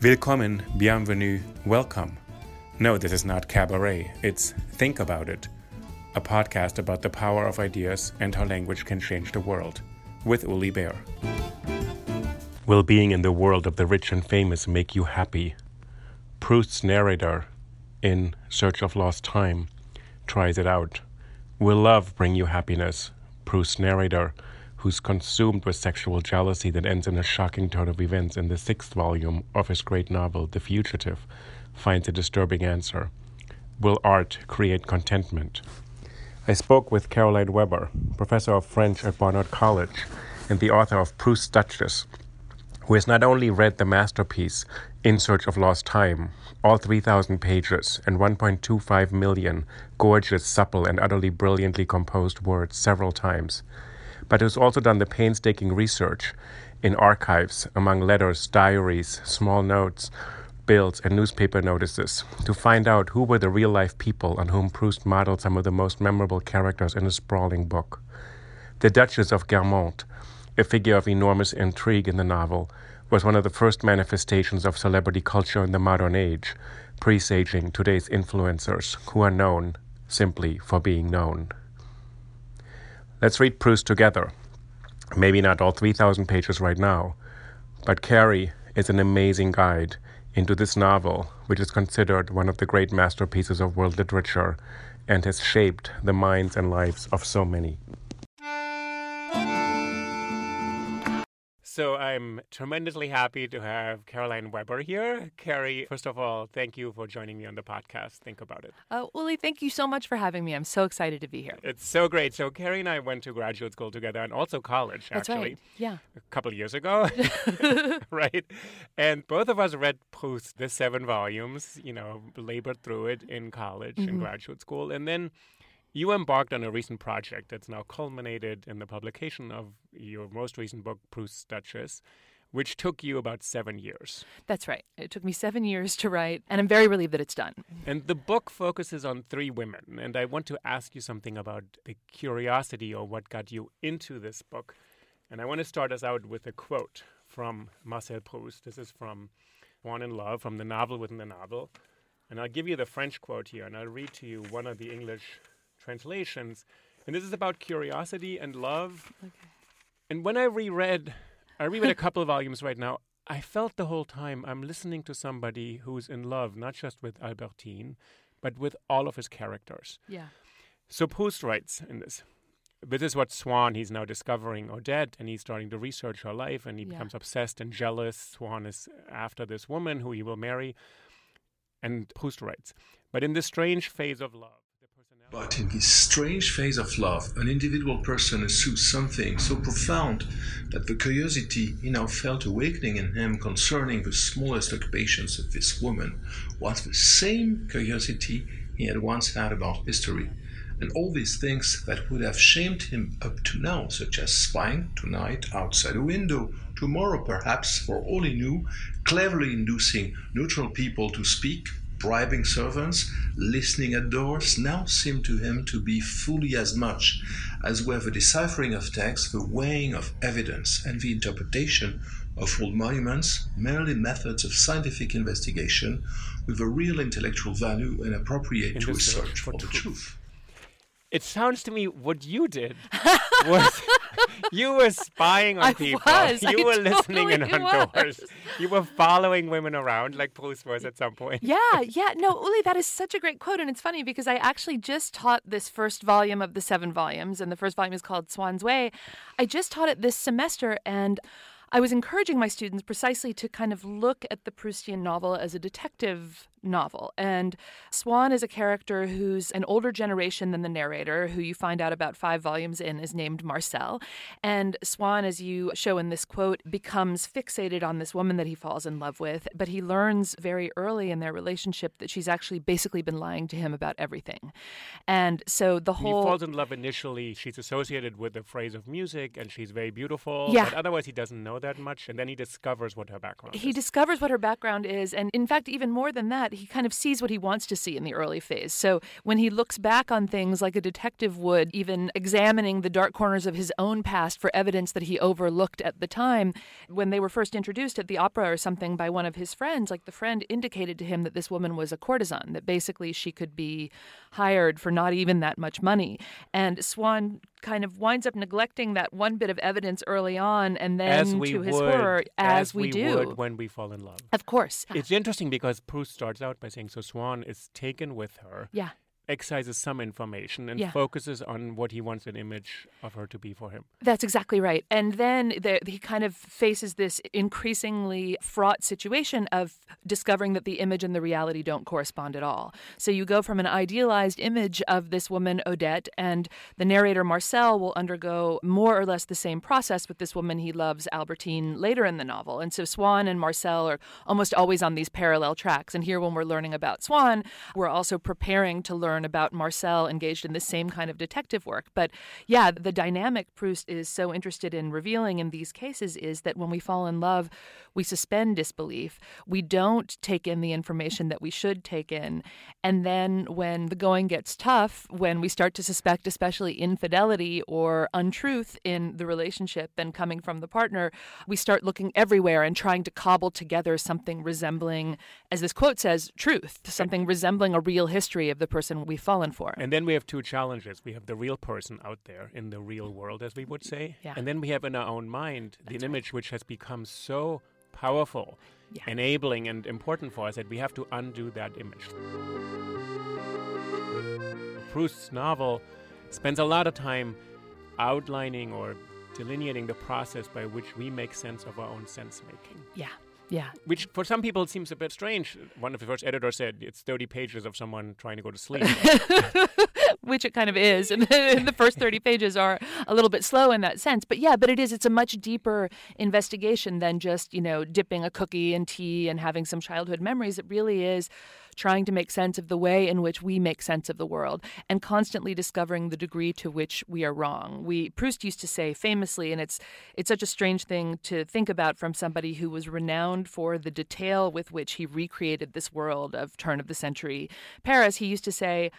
Willkommen, bienvenue, welcome. No, this is not cabaret, it's Think About It, a podcast about the power of ideas and how language can change the world, with Uli Baer. Will being in the world of the rich and famous make you happy? Proust's narrator, in Search of Lost Time, tries it out. Will love bring you happiness? Proust's narrator, who's consumed with sexual jealousy that ends in a shocking turn of events in the sixth volume of his great novel, The Fugitive, finds a disturbing answer. Will art create contentment? I spoke with Caroline Weber, professor of French at Barnard College and the author of Proust's Duchess, who has not only read the masterpiece In Search of Lost Time, all 3,000 pages and 1.25 million gorgeous, supple, and utterly brilliantly composed words several times, but has also done the painstaking research in archives among letters, diaries, small notes, bills, and newspaper notices to find out who were the real life people on whom Proust modeled some of the most memorable characters in a sprawling book. The Duchess of Guermantes, a figure of enormous intrigue in the novel, was one of the first manifestations of celebrity culture in the modern age, presaging today's influencers who are known simply for being known. Let's read Proust together. Maybe not all 3,000 pages right now, but Carrie is an amazing guide into this novel, which is considered one of the great masterpieces of world literature and has shaped the minds and lives of so many. So I'm tremendously happy to have Caroline Weber here. Carrie, first of all, thank you for joining me on the podcast. Think about it. Uh, Uli, thank you so much for having me. I'm so excited to be here. It's so great. So Carrie and I went to graduate school together and also college, That's actually. right. Yeah. A couple of years ago, right? And both of us read Proust, the seven volumes, you know, labored through it in college and graduate school. And then you embarked on a recent project that's now culminated in the publication of your most recent book, Proust's Duchess, which took you about seven years. That's right. It took me seven years to write, and I'm very relieved that it's done. And the book focuses on three women. And I want to ask you something about the curiosity or what got you into this book. And I want to start us out with a quote from Marcel Proust. This is from Swann in Love, from the novel within the novel. And I'll give you the French quote here, and I'll read to you one of the English translations. And this is about curiosity and love. And when I reread, I reread a couple of volumes right now. I felt the whole time I'm listening to somebody who's in love, not just with Albertine, but with all of his characters. Yeah. So Proust writes in this. This is what Swann, he's now discovering Odette, and he's starting to research her life, and he Yeah. becomes obsessed and jealous. Swann is after this woman who he will marry. And Proust writes, but in this strange phase of love, But in this strange phase of love, an individual person assumes something so profound that the curiosity he now felt awakening in him concerning the smallest occupations of this woman was the same curiosity he had once had about history. And all these things that would have shamed him up to now, such as spying tonight outside a window, tomorrow perhaps, for all he knew, cleverly inducing neutral people to speak, bribing servants, listening at doors, now seem to him to be fully as much as were the deciphering of texts, the weighing of evidence, and the interpretation of old monuments, merely methods of scientific investigation with a real intellectual value and appropriate In to the a search search for for the truth. truth. It sounds to me what you did was you were spying on I people. was. You I were listening in totally on doors. You were following women around like Proust was at some point. Yeah, yeah. No, Uli, that is such a great quote. And it's funny because I actually just taught this first volume of the seven volumes, and the first volume is called Swann's Way. I just taught it this semester, and I was encouraging my students precisely to kind of look at the Proustian novel as a detective novel. And Swann is a character who's an older generation than the narrator, who you find out about five volumes in is named Marcel. And Swann, as you show in this quote, becomes fixated on this woman that he falls in love with, but he learns very early in their relationship that she's actually basically been lying to him about everything. And so the whole. He falls in love initially. She's associated with the phrase of music, and she's very beautiful. Yeah. But otherwise, he doesn't know that much. And then he discovers what her background he is. discovers what her background is and in fact even more than that he kind of sees what he wants to see in the early phase. So when he looks back on things like a detective would even examining the dark corners of his own past for evidence that he overlooked at the time when they were first introduced at the opera or something by one of his friends like the friend indicated to him that this woman was a courtesan that basically she could be hired for not even that much money. And Swann kind of winds up neglecting that one bit of evidence early on and then as we to his would, horror as, we, do would when we fall in love. of course. It's interesting because Proust starts out by saying, so Swann is taken with her, Yeah. Excises some information, and Yeah. focuses on what he wants an image of her to be for him. That's exactly right. And then the, he kind of faces this increasingly fraught situation of discovering that the image and the reality don't correspond at all. So you go from an idealized image of this woman, Odette, and the narrator, Marcel, will undergo more or less the same process with this woman he loves, Albertine, later in the novel. And so Swann and Marcel are almost always on these parallel tracks. And here, when we're learning about Swann, we're also preparing to learn about Marcel engaged in the same kind of detective work. But yeah, the dynamic Proust is so interested in revealing in these cases is that when we fall in love, we suspend disbelief. We don't take in the information that we should take in. And then when the going gets tough, when we start to suspect, especially infidelity or untruth in the relationship and coming from the partner, we start looking everywhere and trying to cobble together something resembling, as this quote says, truth, something resembling a real history of the person we've fallen for. And then we have two challenges. We have the real person out there in the real world, as we would say. Yeah. And then we have in our own mind the image which has become so powerful, Yeah. enabling, and important for us that we have to undo that image. Proust's novel spends a lot of time outlining or delineating the process by which we make sense of our own sense making. yeah, yeah. Which for some people seems a bit strange. One of the first editors said it's 30 pages of someone trying to go to sleep. which it kind of is. And the, the first 30 pages are a little bit slow in that sense. But yeah, but it is. It's a much deeper investigation than just, you know, dipping a cookie in tea and having some childhood memories. It really is trying to make sense of the way in which we make sense of the world and constantly discovering the degree to which we are wrong. We Proust used to say famously and it's it's such a strange thing to think about from somebody who was renowned for the detail with which he recreated this world of turn of the century Paris. He used to say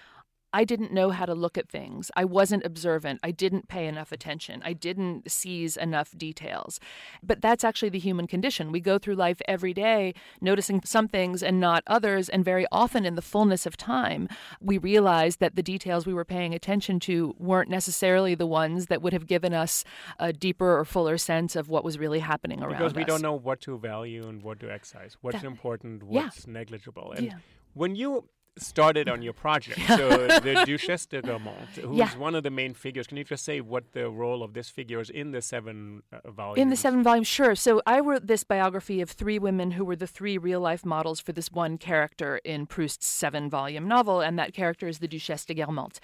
I didn't know how to look at things. I wasn't observant. I didn't pay enough attention. I didn't seize enough details. But that's actually the human condition. We go through life every day noticing some things and not others. And very often, in the fullness of time, we realize that the details we were paying attention to weren't necessarily the ones that would have given us a deeper or fuller sense of what was really happening around because we us. don't know what to value and what to excise, what's That- important, yeah. what's negligible. And Yeah. when you started on your project, so the Duchesse de Guermantes, who's Yeah. one of the main figures, can you just say what the role of this figure is in the seven uh, volumes? In the seven volumes, sure. So I wrote this biography of three women who were the three real life models for this one character in Proust's seven volume novel, and that character is the Duchesse de Guermantes.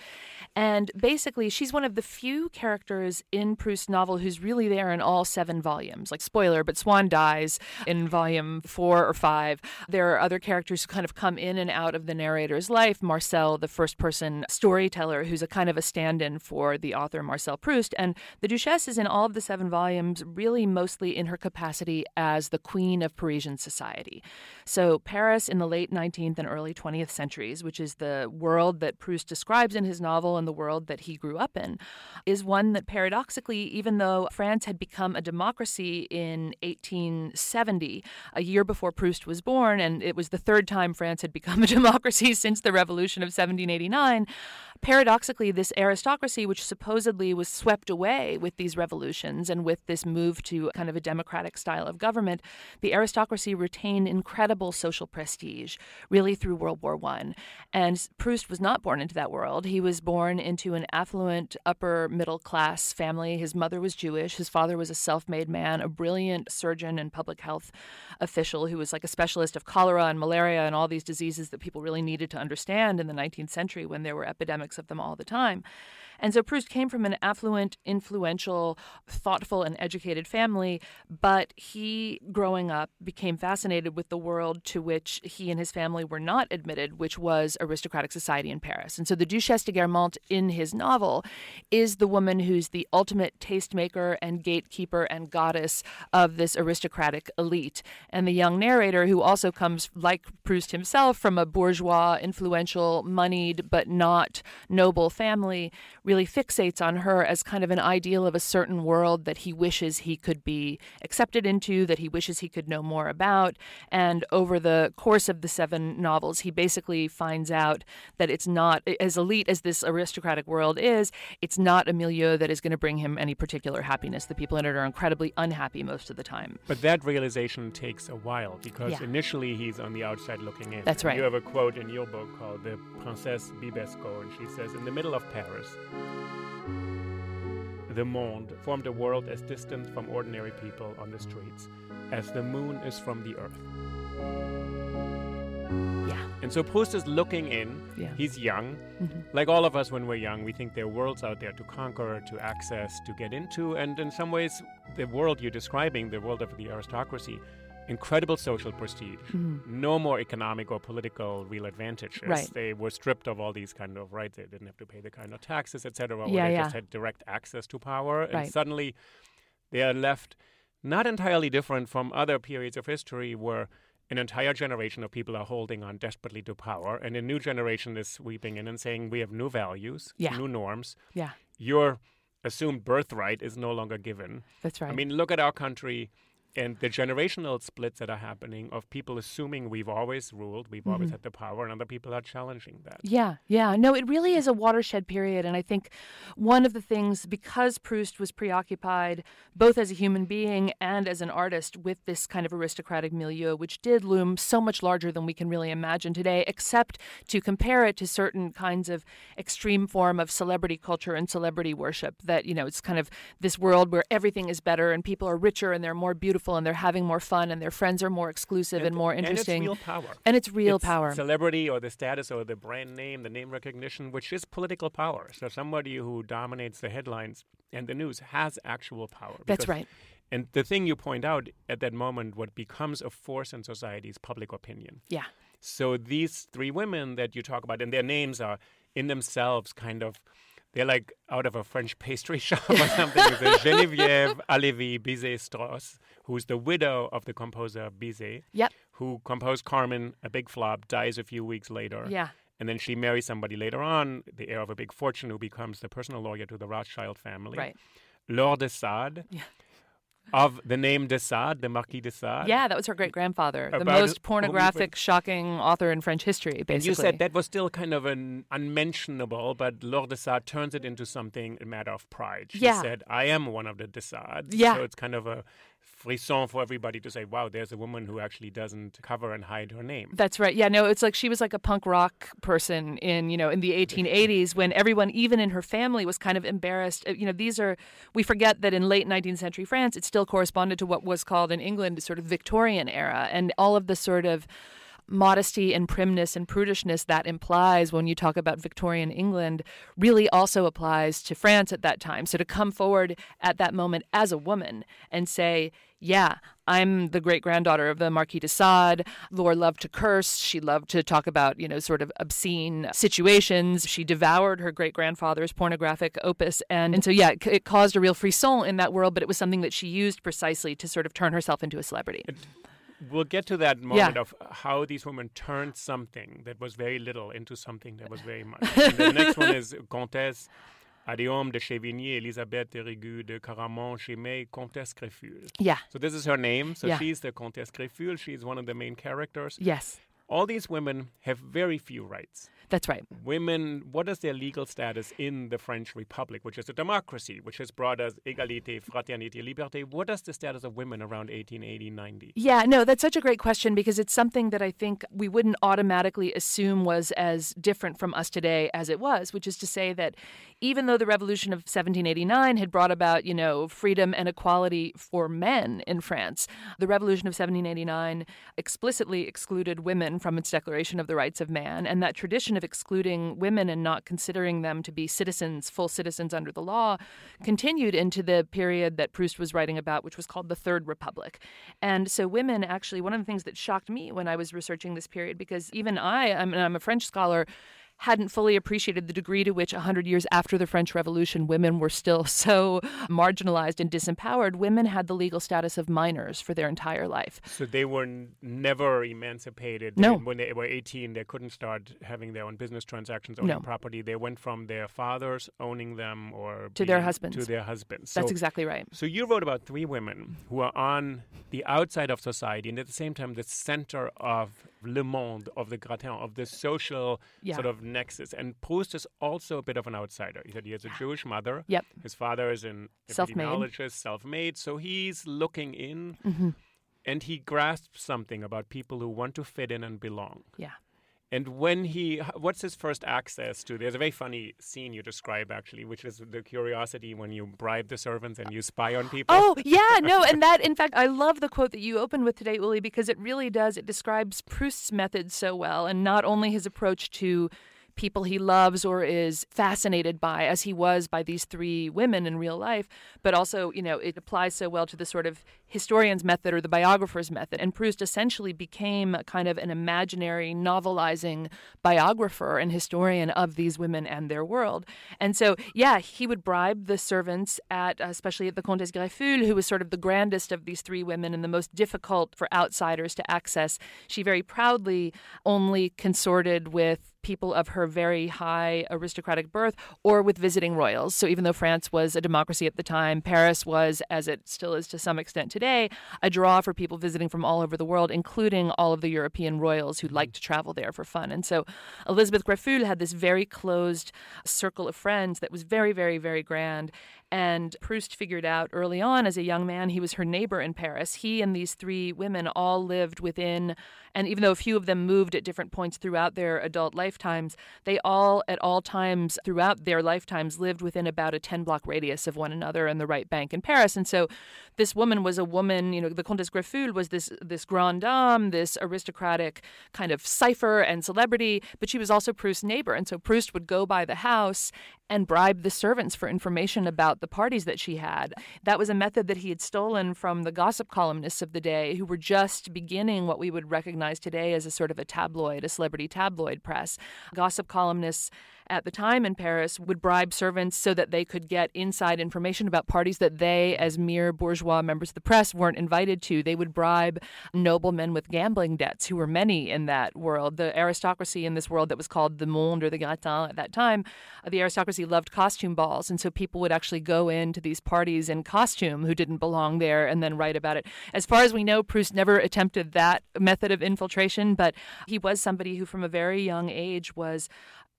And basically, she's one of the few characters in Proust's novel who's really there in all seven volumes. Like, spoiler, but Swann dies in volume four or five. There are other characters who kind of come in and out of the narrator narrator's life, Marcel, the first person storyteller, who's a kind of a stand in for the author Marcel Proust. And the Duchesse is in all of the seven volumes, really mostly in her capacity as the queen of Parisian society. So, Paris in the late 19th and early 20th centuries, which is the world that Proust describes in his novel and the world that he grew up in, is one that paradoxically, even though France had become a democracy in 1870, a year before Proust was born, and it was the third time France had become a democracy since the Revolution of 1789, paradoxically, this aristocracy, which supposedly was swept away with these revolutions and with this move to kind of a democratic style of government, the aristocracy retained incredible social prestige, really through World War I. And Proust was not born into that world. He was born into an affluent, upper middle class family. His mother was Jewish. His father was a self made man, a brilliant surgeon and public health official who was like a specialist of cholera and malaria and all these diseases that people really needed to understand in the 19th century when there were epidemics of them all the time. And so Proust came from an affluent, influential, thoughtful, and educated family, but he, growing up, became fascinated with the world to which he and his family were not admitted, which was aristocratic society in Paris. And so the Duchesse de Guermantes in his novel is the woman who's the ultimate tastemaker and gatekeeper and goddess of this aristocratic elite. And the young narrator, who also comes, like Proust himself, from a bourgeois, influential, moneyed, but not noble family, really fixates on her as kind of an ideal of a certain world that he wishes he could be accepted into, that he wishes he could know more about. And over the course of the seven novels, he basically finds out that it's not, as elite as this aristocratic world is, it's not a milieu that is going to bring him any particular happiness. The people in it are incredibly unhappy most of the time. But that realization takes a while because Yeah. initially he's on the outside looking in. That's right. You have a quote in your book called The Princesse Bibesco, and she says, In the middle of Paris, the monde formed a world as distant from ordinary people on the streets as the moon is from the earth. Yeah. And so Proust is looking in. Yeah. He's young. Mhm. Like all of us when we're young, we think there are worlds out there to conquer, to access, to get into. And in some ways, the world you're describing, the world of the aristocracy, incredible social prestige, no more economic or political real advantages. Mm-hmm. Right. They were stripped of all these kind of rights. They didn't have to pay the kind of taxes, etc. Yeah, they yeah. just had direct access to power. And Right. suddenly they are left not entirely different from other periods of history where an entire generation of people are holding on desperately to power, and a new generation is sweeping in and saying, We have new values, Yeah. new norms. Yeah. Your assumed birthright is no longer given. That's right. I mean, look at our country and the generational splits that are happening of people assuming we've always ruled, we've always Mm-hmm. had the power, and other people are challenging that. Yeah, yeah. No, it really is a watershed period. And I think one of the things, because Proust was preoccupied both as a human being and as an artist with this kind of aristocratic milieu, which did loom so much larger than we can really imagine today, except to compare it to certain kinds of extreme form of celebrity culture and celebrity worship, that, you know, it's kind of this world where everything is better and people are richer and they're more beautiful and they're having more fun and their friends are more exclusive and, more interesting. And it's real power. And it's real It's power. Celebrity or the status or the brand name, the name recognition, which is political power. So somebody who dominates the headlines and the news has actual power. That's right. And the thing you point out at that moment, what becomes a force in society is public opinion. Yeah. So these three women that you talk about, and their names are in themselves kind of, they're like out of a French pastry shop or something. Geneviève Halévy Bizet Straus, who's the widow of the composer Bizet, Yep. who composed Carmen, a big flop, dies a few weeks later. Yeah. And then she marries somebody later on, the heir of a big fortune, who becomes the personal lawyer to the Rothschild family. Right. Laure de Sade, Yeah. of the name de Sade, the Marquis de Sade. Yeah, that was her great grandfather, the most pornographic, shocking author in French history, basically. And you said that was still kind of an unmentionable, but Laure de Sade turns it into something a matter of pride. She Yeah. said, I am one of the de Sades. Yeah. So it's kind of a frisson for everybody to say, wow, there's a woman who actually doesn't cover and hide her name. That's right. Yeah, no, it's like she was like a punk rock person in, you know, in the 1880s when everyone, even in her family, was kind of embarrassed. Uh, You know, these are, we forget that in late 19th century France, it still corresponded to what was called in England sort of Victorian era. And all of the sort of modesty and primness and prudishness that implies when you talk about Victorian England really also applies to France at that time. So to come forward at that moment as a woman and say, yeah, I'm the great granddaughter of the Marquis de Sade. Laure loved to curse. She loved to talk about, you know, sort of obscene situations. She devoured her great grandfather's pornographic opus. And, and so, yeah, it, it, caused a real frisson in that world, but it was something that she used precisely to sort of turn herself into a celebrity. We'll get to that moment yeah. of uh, how these women turned something that was very little into something that was very much. The next one is Comtesse Adhéaume de Chevigné, Elisabeth de Riquet de Caraman, Chimay, Comtesse Greffulhe. Yeah. So this is her name. So yeah. she's the Comtesse Greffulhe. She's one of the main characters. Yes. All these women have very few rights. That's right. Women, what is their legal status in the French Republic, which is a democracy, which has brought us égalité, fraternité, liberté? What is the status of women around 1880, 90? Yeah, no, that's such a great question because it's something that I think we wouldn't automatically assume was as different from us today as it was, which is to say that even though the revolution of 1789 had brought about, you know, freedom and equality for men in France, the revolution of 1789 explicitly excluded women from its declaration of the rights of man, and that tradition of excluding women and not considering them to be citizens, full citizens under the law, continued into the period that Proust was writing about, which was called the Third Republic. And so, women actually, one of the things that shocked me when I was researching this period, because even I, I mean, I'm a French scholar, hadn't fully appreciated the degree to which 100 years after the French Revolution, women were still so marginalized and disempowered. Women had the legal status of minors for their entire life. So they were n- never emancipated. No. When they were 18, they couldn't start having their own business transactions, owning no. property. They went from their fathers owning them or to their husbands. To their husbands. That's exactly right. So you wrote about three women who are on the outside of society and at the same time the center of le monde, of the gratin, of the social yeah. sort of nexus. And Proust is also a bit of an outsider. He said he has a Jewish mother. Yep. His father is an epidemiologist, self-made. So he's looking in, mm-hmm. and he grasps something about people who want to fit in and belong. Yeah. And when he, what's his first access to? There's a very funny scene you describe actually, which is the curiosity when you bribe the servants and you spy on people. Oh yeah, no, and that in fact, I love the quote that you opened with today, Uli, because it really does. It describes Proust's method so well, and not only his approach to people he loves or is fascinated by, as he was by these three women in real life, but also, you know, it applies so well to the sort of historian's method or the biographer's method. And Proust essentially became kind of an imaginary, novelizing biographer and historian of these women and their world. And so, yeah, he would bribe the servants at, uh, especially at the Comtesse Greffulhe, who was sort of the grandest of these three women and the most difficult for outsiders to access. She very proudly only consorted with people of her very high aristocratic birth or with visiting royals. So even though France was a democracy at the time, Paris was, as it still is to some extent today, a draw for people visiting from all over the world, including all of the European royals who like mm. to travel there for fun. And so Elizabeth Greffulhe had this very closed circle of friends that was very, very, very grand. And Proust figured out early on as a young man, he was her neighbor in Paris. He and these three women all lived within, and even though a few of them moved at different points throughout their adult lifetimes, they all, at all times throughout their lifetimes, lived within about a 10 block radius of one another in the right bank in Paris. And so this woman was a woman, you know, the Comtesse Greffulhe was this, this grande dame, this aristocratic kind of cipher and celebrity, but she was also Proust's neighbor. And so Proust would go by the house and bribe the servants for information about the parties that she had. That was a method that he had stolen from the gossip columnists of the day who were just beginning what we would recognize today as a sort of a tabloid, a celebrity tabloid press. Gossip columnists at the time in Paris would bribe servants so that they could get inside information about parties that they, as mere bourgeois members of the press, weren't invited to. They would bribe noblemen with gambling debts, who were many in that world. The aristocracy in this world that was called the monde or the gratin at that time, uh, the aristocracy loved costume balls. And so people would actually go into these parties in costume who didn't belong there and then write about it. As far as we know, Proust never attempted that method of infiltration, but he was somebody who, from a very young age, was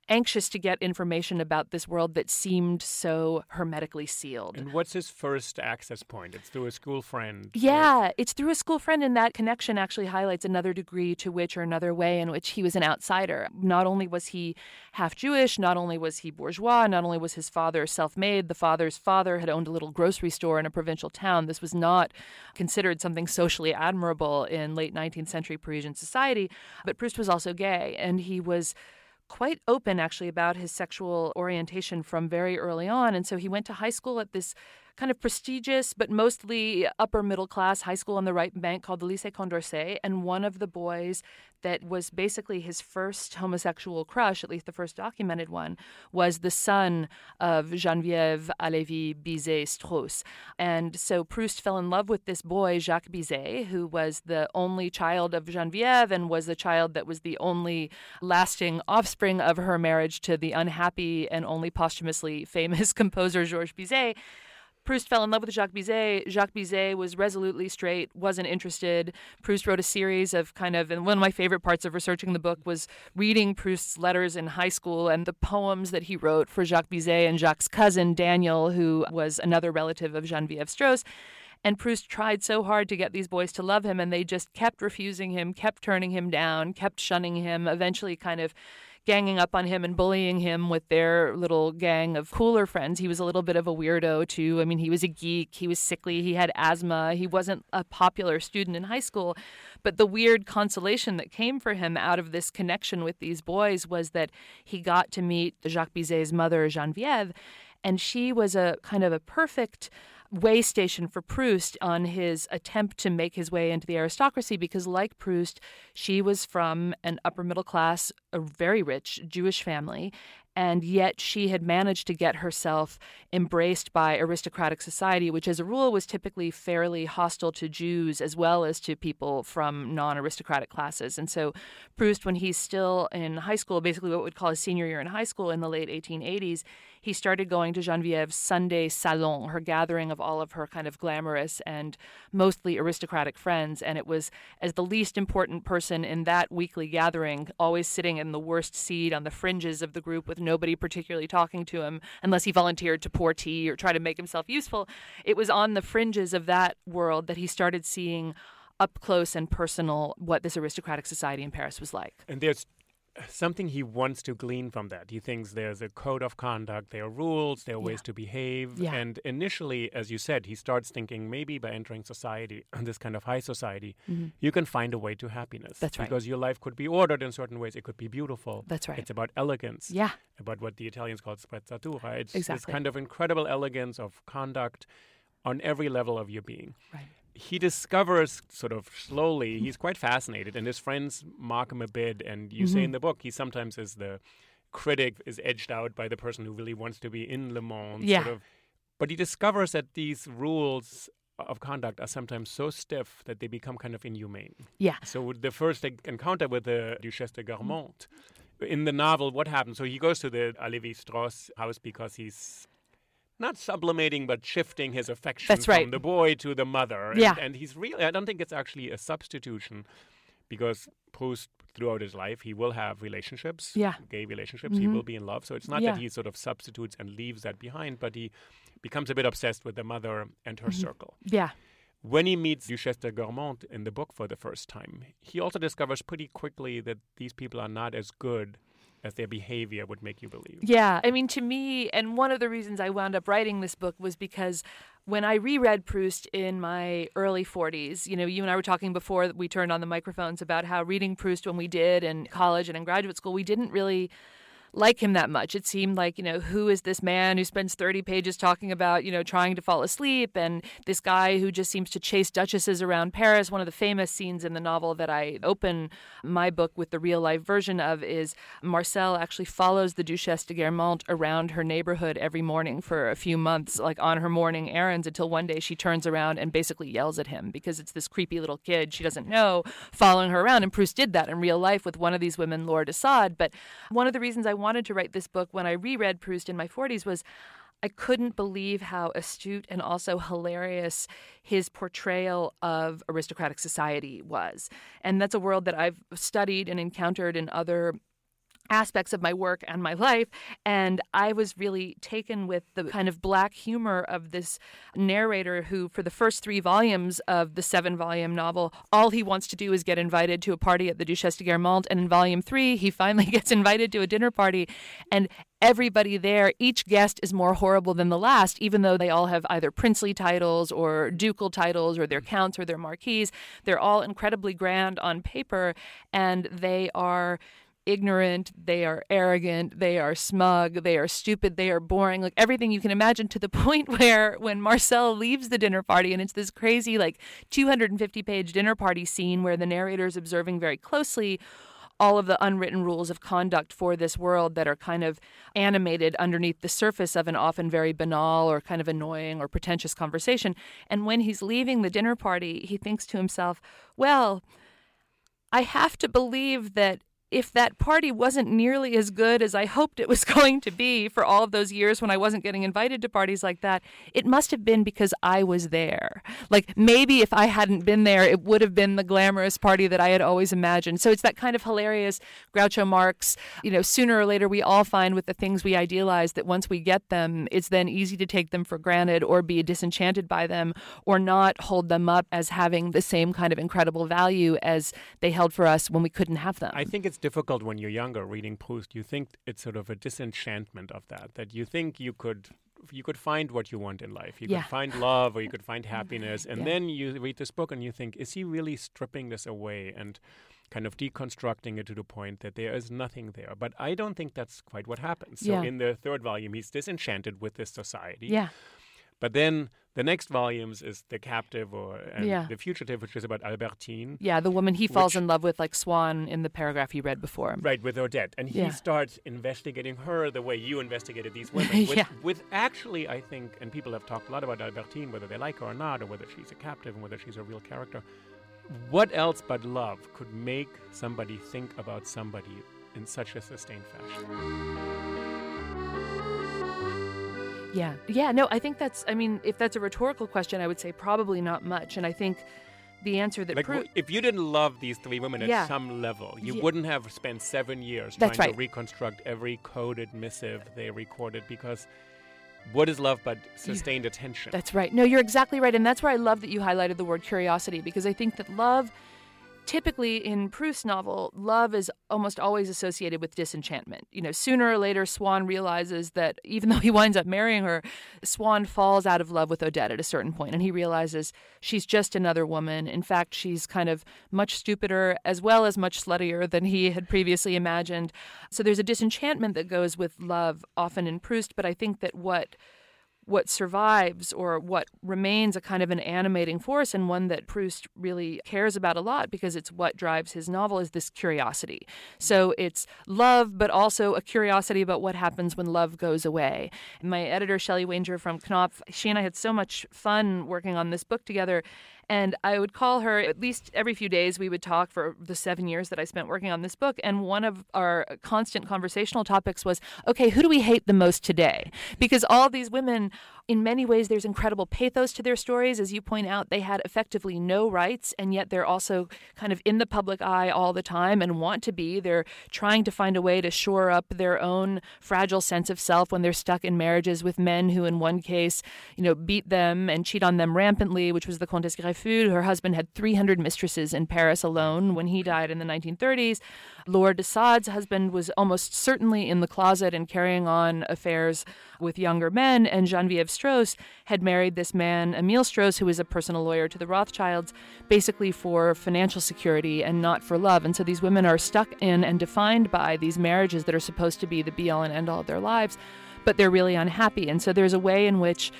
anxious to get information about this world that seemed so hermetically sealed. And what's his first access point? It's through a school friend. Yeah, it's through a school friend, and that connection actually highlights another degree to which, or another way in which he was an outsider. Not only was he half Jewish, not only was he bourgeois, not only was his father self made, the father's father had owned a little grocery store in a provincial town. This was not considered something socially admirable in late 19th century Parisian society. But Proust was also gay, and he was quite open actually about his sexual orientation from very early on. And so he went to high school at this kind of prestigious but mostly upper middle class high school on the right bank called the Lycée Condorcet. And one of the boys that was basically his first homosexual crush, at least the first documented one, was the son of Geneviève Halévy Bizet Straus. And so Proust fell in love with this boy, Jacques Bizet, who was the only child of Geneviève and was the child that was the only lasting offspring of her marriage to the unhappy and only posthumously famous composer Georges Bizet. Proust fell in love with Jacques Bizet. Jacques Bizet was resolutely straight, wasn't interested. Proust wrote a series of kind of, and one of my favorite parts of researching the book was reading Proust's letters in high school and the poems that he wrote for Jacques Bizet and Jacques' cousin, Daniel, who was another relative of Geneviève Straus. And Proust tried so hard to get these boys to love him, and they just kept refusing him, kept turning him down, kept shunning him, eventually kind of ganging up on him and bullying him with their little gang of cooler friends. He was a little bit of a weirdo, too. I mean, he was a geek, he was sickly, he had asthma, he wasn't a popular student in high school. But the weird consolation that came for him out of this connection with these boys was that he got to meet Jacques Bizet's mother, Geneviève, and she was a kind of a perfect way station for Proust on his attempt to make his way into the aristocracy because, like Proust, she was from an upper middle class, a very rich Jewish family, and yet she had managed to get herself embraced by aristocratic society, which as a rule was typically fairly hostile to Jews as well as to people from non aristocratic classes. And so Proust, when he's still in high school, basically what we'd call his senior year in high school in the late 1880s, he started going to Geneviève's Sunday salon, her gathering of all of her kind of glamorous and mostly aristocratic friends. And it was as the least important person in that weekly gathering, always sitting in the worst seat on the fringes of the group with nobody particularly talking to him unless he volunteered to pour tea or try to make himself useful. It was on the fringes of that world that he started seeing up close and personal what this aristocratic society in Paris was like. And there's something he wants to glean from that. He thinks there's a code of conduct, there are rules, there are ways to behave. Yeah. And initially, as you said, he starts thinking maybe by entering society, this kind of high society, mm-hmm. you can find a way to happiness. That's right. Because your life could be ordered in certain ways, it could be beautiful. That's right. It's about elegance. Yeah. About what the Italians call sprezzatura. It's exactly. this kind of incredible elegance of conduct on every level of your being. Right he discovers sort of slowly he's quite fascinated and his friends mock him a bit and you mm-hmm. say in the book he sometimes is the critic is edged out by the person who really wants to be in le monde yeah. sort of. But he discovers that these rules of conduct are sometimes so stiff that they become kind of inhumane. Yeah. So the first encounter with the duchesse de Guermantes in the novel what happens? So he goes to the Halévy Strauss house because he's not sublimating, but shifting his affection That's right. from the boy to the mother. And, yeah. and he's really, I don't think it's actually a substitution because Proust, throughout his life, he will have relationships, yeah. gay relationships. Mm-hmm. He will be in love. So it's not yeah. that he sort of substitutes and leaves that behind, but he becomes a bit obsessed with the mother and her mm-hmm. circle. Yeah. When he meets Duchesse de Guermantes in the book for the first time, he also discovers pretty quickly that these people are not as good as their behavior would make you believe. Yeah, I mean, to me, and one of the reasons I wound up writing this book was because when I reread Proust in my early 40s, you know, you and I were talking before we turned on the microphones about how reading Proust when we did in college and in graduate school, we didn't really like him that much. It seemed like, you know, who is this man who spends 30 pages talking about, you know, trying to fall asleep and this guy who just seems to chase duchesses around Paris. One of the famous scenes in the novel that I open my book with the real life version of is Marcel actually follows the Duchesse de Guermantes around her neighborhood every morning for a few months, like on her morning errands until one day she turns around and basically yells at him because it's this creepy little kid she doesn't know following her around. And Proust did that in real life with one of these women, Laure de Sade. But one of the reasons I wanted to write this book when I reread Proust in my 40s was I couldn't believe how astute and also hilarious his portrayal of aristocratic society was. And that's a world that I've studied and encountered in other aspects of my work and my life. And I was really taken with the kind of black humor of this narrator who, for the first three volumes of the seven volume novel, all he wants to do is get invited to a party at the Duchesse de Guermantes. And in volume three, he finally gets invited to a dinner party. And everybody there, each guest is more horrible than the last, even though they all have either princely titles or ducal titles or their mm. counts or their marquises. They're all incredibly grand on paper and they are ignorant, they are arrogant, they are smug, they are stupid, they are boring, like everything you can imagine to the point where when Marcel leaves the dinner party and it's this crazy, like 250 page dinner party scene where the narrator is observing very closely all of the unwritten rules of conduct for this world that are kind of animated underneath the surface of an often very banal or kind of annoying or pretentious conversation. And when he's leaving the dinner party, he thinks to himself, well, I have to believe that if that party wasn't nearly as good as I hoped it was going to be for all of those years when I wasn't getting invited to parties like that, it must have been because I was there. Like maybe if I hadn't been there, it would have been the glamorous party that I had always imagined. So it's that kind of hilarious Groucho Marx, you know, sooner or later we all find with the things we idealize that once we get them, it's then easy to take them for granted or be disenchanted by them or not hold them up as having the same kind of incredible value as they held for us when we couldn't have them. I think it's difficult when you're younger reading Proust. You think it's sort of a disenchantment of that, that you think you could you could find what you want in life. You Yeah. could find love or you could find happiness. And Yeah. then you read this book and you think, is he really stripping this away and kind of deconstructing it to the point that there is nothing there? But I don't think that's quite what happens. So Yeah. in the third volume, he's disenchanted with this society. yeah. But then the next volumes is The Captive or and Yeah. The Fugitive, which is about Albertine. Yeah, the woman he falls Which- in love with, like Swann in the paragraph you read before. Right, with Odette. And he Yeah. starts investigating her the way you investigated these women. With, Yeah. with actually, I think, and people have talked a lot about Albertine, whether they like her or not, or whether she's a captive and whether she's a real character. What else but love could make somebody think about somebody in such a sustained fashion? Yeah. Yeah, no, I think that's I mean, if that's a rhetorical question, I would say probably not much. And I think the answer that Like, Prou- if you didn't love these three women at Yeah. some level, you Yeah. wouldn't have spent seven years That's trying right. to reconstruct every coded missive they recorded because what is love but sustained attention? That's right. No, you're exactly right. And that's where I love that you highlighted the word curiosity because I think that love, typically in Proust's novel, love is almost always associated with disenchantment. You know, sooner or later, Swann realizes that even though he winds up marrying her, Swann falls out of love with Odette at a certain point and he realizes she's just another woman. In fact, she's kind of much stupider as well as much sluttier than he had previously imagined. So there's a disenchantment that goes with love often in Proust, but I think that what what survives or what remains a kind of an animating force and one that Proust really cares about a lot because it's what drives his novel is this curiosity. So it's love, but also a curiosity about what happens when love goes away. My editor, Shelley Wanger from Knopf, she and I had so much fun working on this book together. And I would call her at least every few days. We would talk for the seven years that I spent working on this book. And one of our constant conversational topics was okay, who do we hate the most today? Because all these women, in many ways, there's incredible pathos to their stories. As you point out, they had effectively no rights, and yet they're also kind of in the public eye all the time and want to be. They're trying to find a way to shore up their own fragile sense of self when they're stuck in marriages with men who, in one case, you know, beat them and cheat on them rampantly, which was the Comtesse Greffulhe. Her husband had 300 mistresses in Paris alone when he died in the 1930s. Laure de Sade's husband was almost certainly in the closet and carrying on affairs with younger men, and Genevieve Straus had married this man, Emile Straus, who was a personal lawyer to the Rothschilds, basically for financial security and not for love. And so these women are stuck in and defined by these marriages that are supposed to be the be all and end all of their lives, but they're really unhappy. And so there's a way in which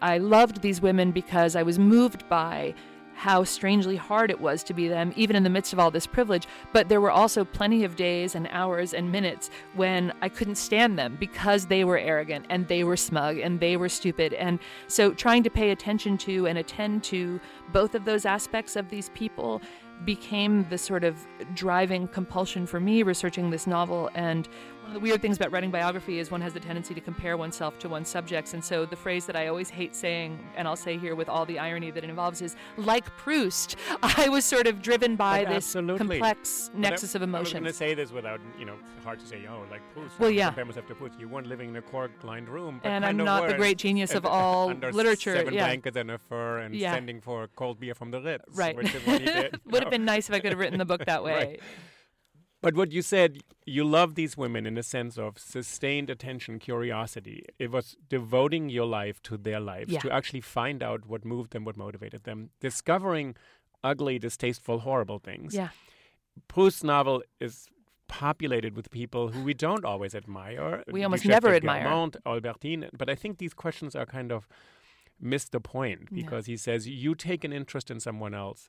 I loved these women because I was moved by how strangely hard it was to be them, even in the midst of all this privilege. But there were also plenty of days and hours and minutes when I couldn't stand them because they were arrogant and they were smug and they were stupid. And so trying to pay attention to and attend to both of those aspects of these people became the sort of driving compulsion for me researching this novel. And One of the weird things about writing biography is one has the tendency to compare oneself to one's subjects. And so the phrase that I always hate saying, and I'll say here with all the irony that it involves, is like Proust, I was sort of driven by But this absolutely. complex But I- nexus of I was emotions. going to say this without, you know, hard to say, oh, like Proust. Well, yeah. Compare myself to Proust. You weren't living in a cork-lined room. but And I'm of not the great genius of all under literature, Seven yeah. blankets and a fur and Yeah. sending for cold beer from the Ritz. Right. Which is what he did. Would have been nice if I could have written the book that way. Right. But what you said, you love these women in a sense of sustained attention, curiosity. It was devoting your life to their lives Yeah. to actually find out what moved them, what motivated them, discovering ugly, distasteful, horrible things. Yeah. Proust's novel is populated with people who we don't always admire. We almost Duchesse never admire. Guermantes, Albertine. But I think these questions are kind of missed the point Yeah. because he says you take an interest in someone else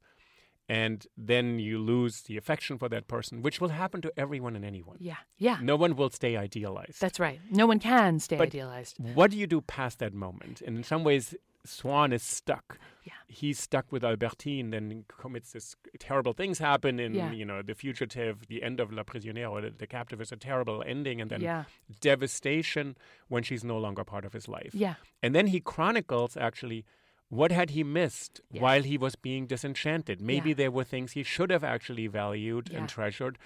and then you lose the affection for that person, which will happen to everyone and anyone. Yeah. Yeah. No one will stay idealized. That's right. No one can stay But idealized. What do you do past that moment? And in some ways, Swann is stuck. Yeah. He's stuck with Albertine, then commits this terrible things happen in, Yeah. you know, The Fugitive, the end of La or the, the Captive is a terrible ending, and then Yeah. devastation when she's no longer part of his life. Yeah. And then he chronicles actually what had he missed Yeah. while he was being disenchanted. Maybe Yeah. there were things he should have actually valued Yeah. and treasured.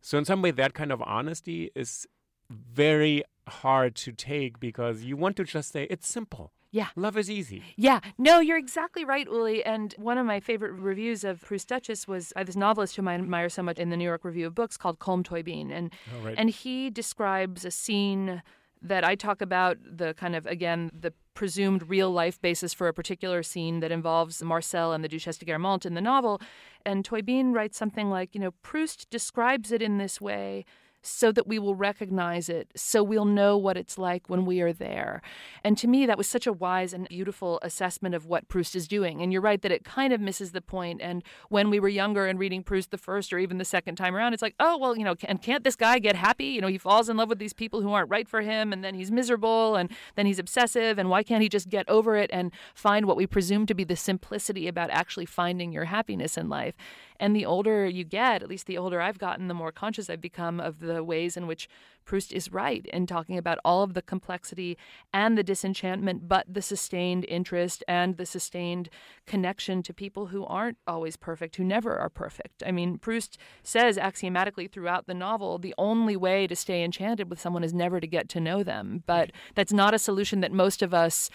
So in some way that kind of honesty is very hard to take because you want to just say it's simple. Yeah. Love is easy. Yeah, no, you're exactly right, Uli. And one of my favorite reviews of Proust Duchess was uh, this novelist whom I admire so much in the New York Review of Books called Colm Tóibín. And, Oh, right. and he describes a scene that I talk about, the kind of, again, the presumed real life basis for a particular scene that involves Marcel and the Duchesse de Guermantes in the novel. And Tóibín writes something like, you know, Proust describes it in this way so that we will recognize it, so we'll know what it's like when we are there. And to me, that was such a wise and beautiful assessment of what Proust is doing. And you're right that it kind of misses the point. And when we were younger and reading Proust the first or even the second time around, it's like, oh, well, you know, and can't this guy get happy? You know, he falls in love with these people who aren't right for him, and then he's miserable, and then he's obsessive, and why can't he just get over it and find what we presume to be the simplicity about actually finding your happiness in life? And the older you get, at least the older I've gotten, the more conscious I've become of the ways in which Proust is right in talking about all of the complexity and the disenchantment, but the sustained interest and the sustained connection to people who aren't always perfect, who never are perfect. I mean, Proust says axiomatically throughout the novel the only way to stay enchanted with someone is never to get to know them. But that's not a solution that most of us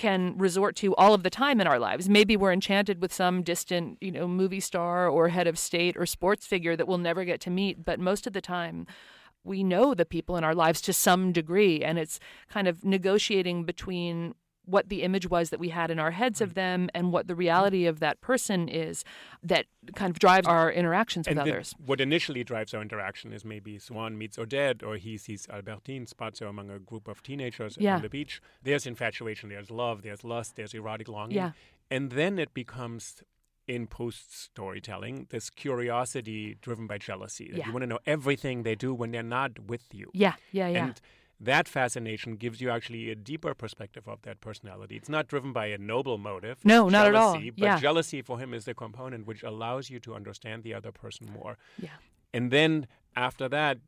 can resort to all of the time in our lives. Maybe we're enchanted with some distant, you know, movie star or head of state or sports figure that we'll never get to meet, but most of the time we know the people in our lives to some degree and it's kind of negotiating between what the image was that we had in our heads of them and what the mm-hmm. reality of that person is that kind of drives our interactions with the- others. what initially drives our interaction is maybe Swann meets Odette, or he sees Albertine spazio among a group of teenagers Yeah. on the beach. There's infatuation, there's love, there's lust, there's erotic longing. Yeah. And then it becomes, in Proust storytelling, this curiosity driven by jealousy. That Yeah. you want to know everything they do when they're not with you. Yeah, yeah, yeah. And that fascination gives you actually a deeper perspective of that personality. It's not driven by a noble motive. No, not at all. jealousy, But Yeah. jealousy for him is the component which allows you to understand the other person more. yeah. And then after that,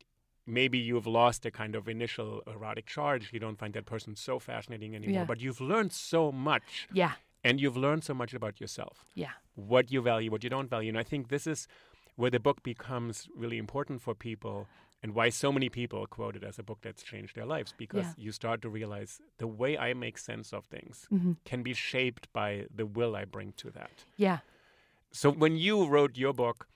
maybe you've lost a kind of initial erotic charge. You don't find that person so fascinating anymore. Yeah. But you've learned so much. Yeah. And you've learned so much about yourself Yeah. what you value, what you don't value. And I think this is where the book becomes really important for people and why so many people quote it as a book that's changed their lives because Yeah. you start to realize the way I make sense of things Mm-hmm. can be shaped by the will I bring to that. Yeah. So when you wrote your book,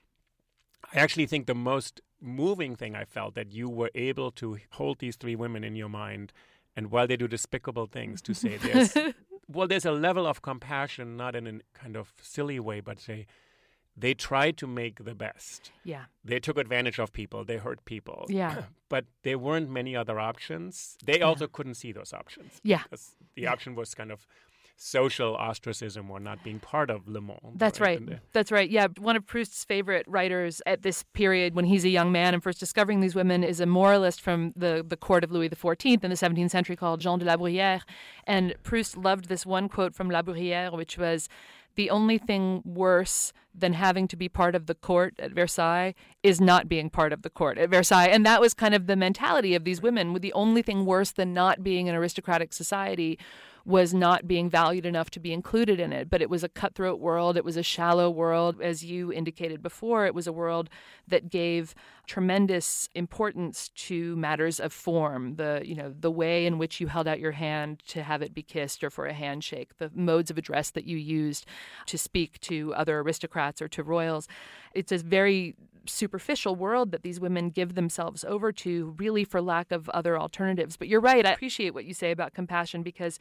I actually think the most moving thing I felt that you were able to hold these three women in your mind, and while they do despicable things, to say there's well, there's a level of compassion, not in a kind of silly way, but say they tried to make the best. Yeah. They took advantage of people. They hurt people. Yeah. but there weren't many other options. They also couldn't see those options. Yeah. The option was kind of social ostracism or not being part of Le Monde. That's right. right. That's right. Yeah. One of Proust's favorite writers at this period when he's a young man and first discovering these women is a moralist from the, the court of Louis XIV in the 17th century called Jean de la Bruyère. And Proust loved this one quote from La Bruyère, which was, the only thing worse than having to be part of the court at Versailles is not being part of the court at Versailles. And that was kind of the mentality of these women. With the only thing worse than not being an aristocratic society was not being valued enough to be included in it. But it was a cutthroat world, it was a shallow world. As you indicated before, it was a world that gave tremendous importance to matters of form, the you know, the way in which you held out your hand to have it be kissed or for a handshake, the modes of address that you used to speak to other aristocrats or to royals. It's a very superficial world that these women give themselves over to, really for lack of other alternatives. But you're right. I appreciate what you say about compassion because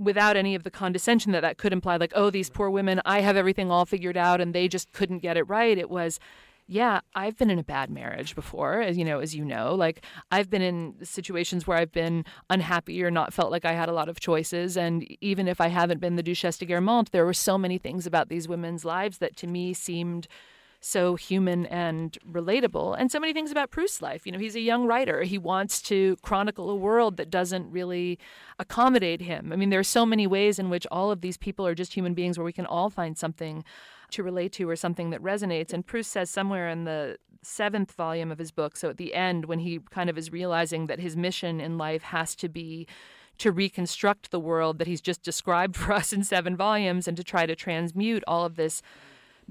without any of the condescension that that could imply, like, oh, these poor women, I have everything all figured out and they just couldn't get it right. It was, yeah, I've been in a bad marriage before, as you know, as you know. Like I've been in situations where I've been unhappy or not felt like I had a lot of choices. And even if I haven't been the Duchesse de Guermantes, there were so many things about these women's lives that to me seemed so human and relatable. And so many things about Proust's life. You know, he's a young writer. He wants to chronicle a world that doesn't really accommodate him. I mean, there are so many ways in which all of these people are just human beings where we can all find something to relate to or something that resonates. And Proust says somewhere in the seventh volume of his book, so at the end, when he kind of is realizing that his mission in life has to be to reconstruct the world that he's just described for us in seven volumes and to try to transmute all of this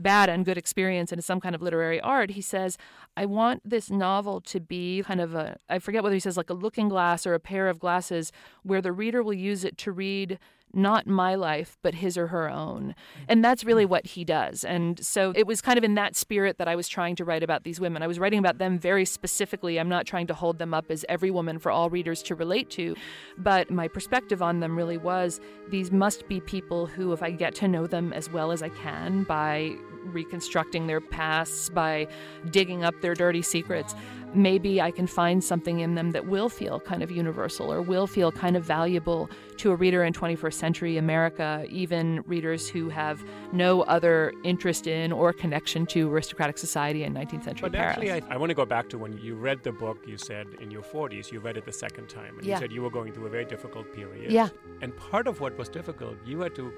bad and good experience into some kind of literary art, he says, I want this novel to be kind of a, I forget whether he says like a looking glass or a pair of glasses where the reader will use it to read not my life, but his or her own. Mm-hmm. And that's really what he does. And so it was kind of in that spirit that I was trying to write about these women. I was writing about them very specifically. I'm not trying to hold them up as every woman for all readers to relate to, but my perspective on them really was these must be people who, if I get to know them as well as I can by reconstructing their pasts, by digging up their dirty secrets, maybe I can find something in them that will feel kind of universal or will feel kind of valuable to a reader in 21st century America, even readers who have no other interest in or connection to aristocratic society in 19th century but Paris. Actually, I, I, want to go back to when you read the book, you said in your 40s, you read it the second time, and yeah. you said you were going through a very difficult period. Yeah. And part of what was difficult, you had to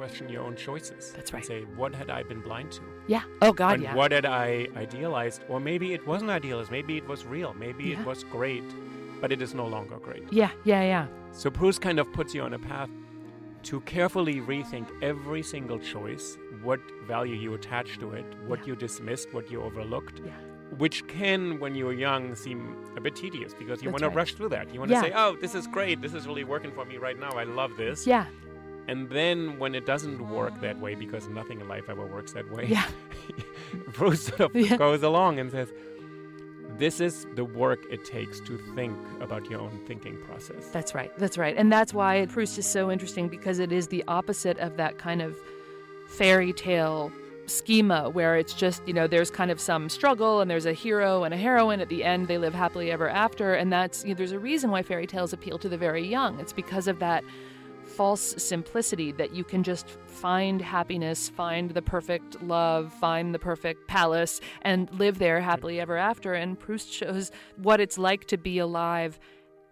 question your own choices. That's right. say, what had I been blind to? Yeah. Oh, God, and yeah. What had I idealized? Or maybe it wasn't idealized. Maybe it was real. Maybe yeah. it was great, but it is no longer great. Yeah, yeah, yeah. So Proust kind of puts you on a path to carefully rethink every single choice, what value you attach to it, what yeah. you dismissed, what you overlooked. Yeah. Which can, when you're young, seem a bit tedious because you want to rush through that. You want to Yeah. say, oh, this is great. This is really working for me right now. I love this. Yeah. And then when it doesn't work that way, because nothing in life ever works that way, Yeah. Bruce sort of Yeah. goes along and says, This is the work it takes to think about your own thinking process. That's right. That's right. And that's why Proust is so interesting because it is the opposite of that kind of fairy tale schema where it's just, you know, there's kind of some struggle and there's a hero and a heroine. At the end, they live happily ever after. And that's, you know, there's a reason why fairy tales appeal to the very young. It's because of that false simplicity that you can just find happiness, find the perfect love, find the perfect palace, and live there happily ever after. And Proust shows what it's like to be alive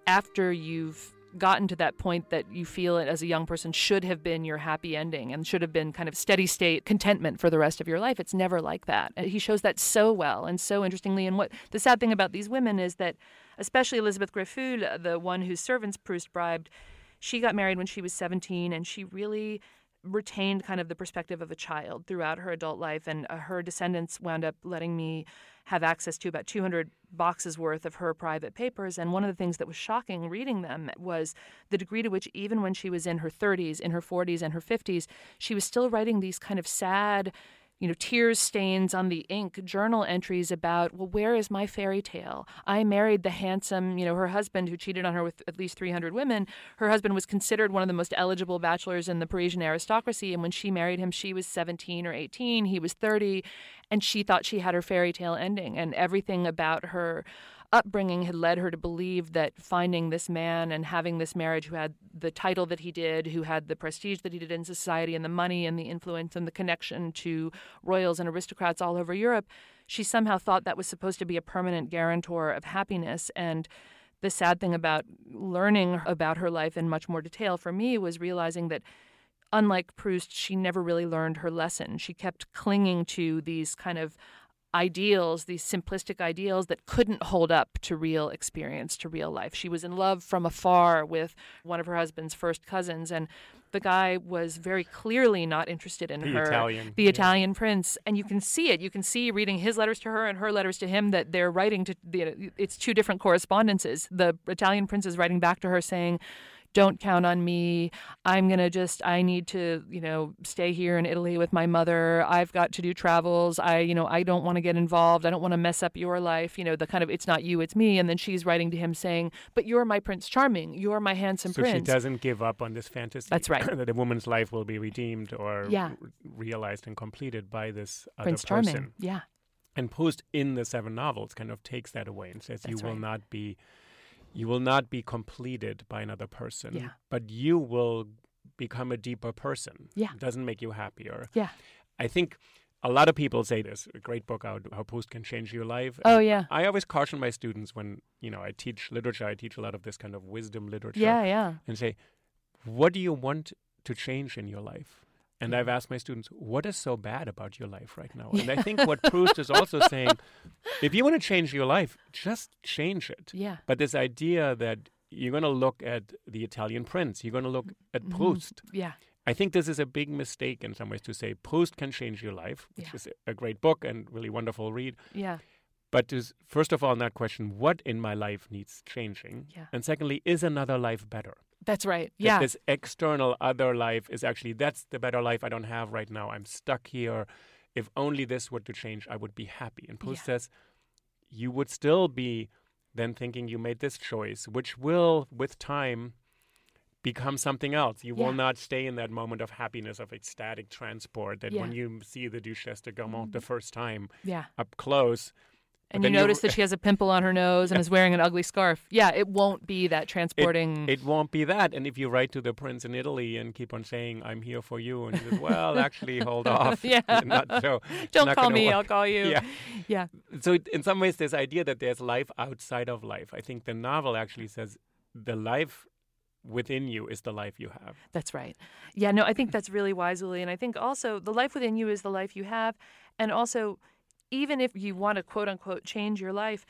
after you've gotten to that point that you feel it as a young person should have been your happy ending and should have been kind of steady state contentment for the rest of your life. It's never like that. And he shows that so well and so interestingly. And what the sad thing about these women is that, especially Elizabeth Greffulhe, the one whose servants Proust bribed, she got married when she was 17 and she really retained kind of the perspective of a child throughout her adult life and uh, her descendants wound up letting me have access to about 200 boxes worth of her private papers and one of the things that was shocking reading them was the degree to which even when she was in her 30s in her 40s and her 50s she was still writing these kind of sad you know, tears stains on the ink journal entries about, well, where is my fairy tale? I married the handsome, you know, her husband who cheated on her with at least 300 women. Her husband was considered one of the most eligible bachelors in the Parisian aristocracy. And when she married him, she was 17 or 18, he was 30. And she thought she had her fairy tale ending. And everything about her upbringing had led her to believe that finding this man and having this marriage who had the title that he did, who had the prestige that he did in society, and the money and the influence and the connection to royals and aristocrats all over Europe, she somehow thought that was supposed to be a permanent guarantor of happiness. And the sad thing about learning about her life in much more detail for me was realizing that unlike Proust, she never really learned her lesson. She kept clinging to these kind of ideals, these simplistic ideals that couldn't hold up to real experience, to real life. She was in love from afar with one of her husband's first cousins, and the guy was very clearly not interested in the her. Italian, the yeah. Italian prince, and you can see it. You can see reading his letters to her and her letters to him that they're writing to. The, it's two different correspondences. The Italian prince is writing back to her saying don't count on me. I'm going to just, I need to, you know, stay here in Italy with my mother. I've got to do travels. I, you know, I don't want to get involved. I don't want to mess up your life. You know, the kind of, it's not you, it's me. And then she's writing to him saying, but you're my Prince Charming. You're my handsome prince. so prince. she doesn't give up on this fantasy. That's right. that a woman's life will be redeemed or Yeah. r- realized and completed by this Prince other person. Charming. Yeah. And Proust in the seven novels kind of takes that away and says, "You That's will not be, you will not be completed by another person, Yeah. but you will become a deeper person. Yeah. It doesn't make you happier. Yeah. I think a lot of people say this. A great book out how Proust can change your life. Oh, yeah. I always caution my students when you know I teach literature. I teach a lot of this kind of wisdom literature. Yeah. Yeah. And say, what do you want to change in your life? And I've asked my students, what is so bad about your life right now? And I think what Proust is also saying, if you want to change your life, just change it. Yeah. But this idea that you're going to look at the Italian prince, you're going to look at Mm-hmm. Proust. Yeah. I think this is a big mistake in some ways to say Proust can change your life, which Yeah. is a great book and really wonderful read. Yeah. But to first of all, not question what in my life needs changing, Yeah. and secondly, is another life better? That's right. Yeah. this external other life is actually that's the better life I don't have right now. I'm stuck here. If only this were to change, I would be happy. And Proust Yeah. says you would still be then thinking you made this choice, which will, with time, become something else. You Yeah. will not stay in that moment of happiness, of ecstatic transport that when you see the Duchesse de Guermantes the mm-hmm. first time Yeah. up close. And you notice that she has a pimple on her nose and is wearing an ugly scarf. Yeah, it won't be that transporting. it won't be that. And if you write to the prince in Italy and keep on saying, I'm here for you, and he says, Well, actually, hold off. Yeah. not so. Don't call me, work. I'll call you. Yeah. Yeah. So, it- in some ways, this idea that there's life outside of life, I think the novel actually says the life within you is the life you have. That's right. Yeah, no, I think that's really wise, Uli. And I think also the life within you is the life you have. And also, even if you want to quote unquote change your life,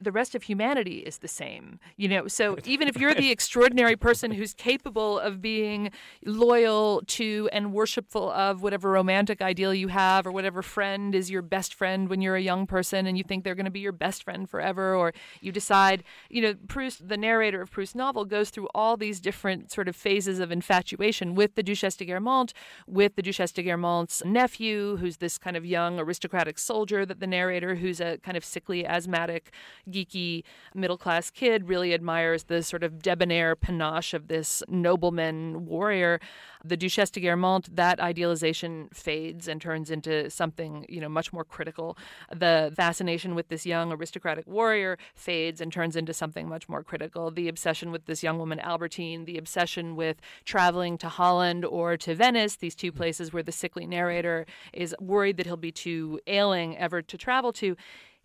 the rest of humanity is the same. You know, so even if you're the extraordinary person who's capable of being loyal to and worshipful of whatever romantic ideal you have or whatever friend is your best friend when you're a young person and you think they're going to be your best friend forever or you decide, you know, Proust the narrator of Proust's novel goes through all these different sort of phases of infatuation with the Duchesse de Guermantes, with the Duchesse de Guermantes' nephew who's this kind of young aristocratic soldier that the narrator who's a kind of sickly asthmatic geeky middle class kid really admires the sort of debonair panache of this nobleman warrior. The Duchesse de Guermantes, that idealization fades and turns into something, you know, much more critical. The fascination with this young aristocratic warrior fades and turns into something much more critical. The obsession with this young woman, Albertine, the obsession with traveling to Holland or to Venice, these two places where the sickly narrator is worried that he'll be too ailing ever to travel to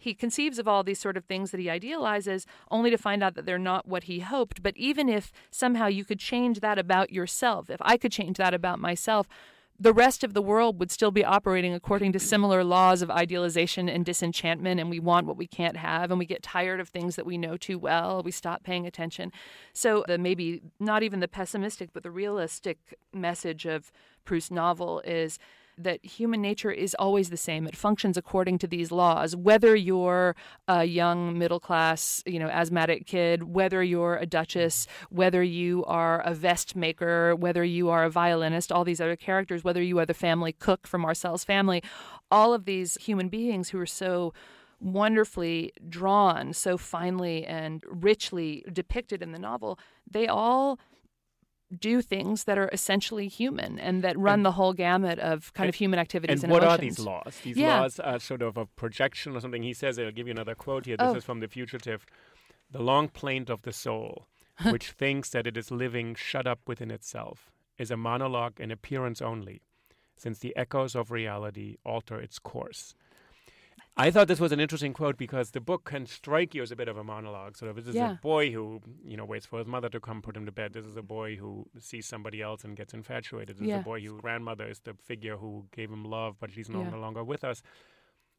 he conceives of all these sort of things that he idealizes only to find out that they're not what he hoped. But even if somehow you could change that about yourself, if I could change that about myself, the rest of the world would still be operating according to similar laws of idealization and disenchantment, and we want what we can't have, and we get tired of things that we know too well. We stop paying attention. So, the maybe not even the pessimistic, but the realistic message of Proust's novel is that human nature is always the same. It functions according to these laws. Whether you're a young middle class, you know, asthmatic kid, whether you're a duchess, whether you are a vest maker, whether you are a violinist, all these other characters, whether you are the family cook from Marcel's family, all of these human beings who are so wonderfully drawn, so finely and richly depicted in the novel, they all do things that are essentially human and that run and, the whole gamut of kind and, of human activities and, and what emotions. are these laws? These yeah. laws are sort of a projection or something. He says, I'll give you another quote here. This oh. is from The Fugitive. The long plaint of the soul, which thinks that it is living shut up within itself, is a monologue in appearance only, since the echoes of reality alter its course. I thought this was an interesting quote because the book can strike you as a bit of a monologue. Sort of, this is yeah. a boy who, you know, waits for his mother to come put him to bed. This is a boy who sees somebody else and gets infatuated. This yeah. is a boy whose grandmother is the figure who gave him love, but she's no yeah. longer with us.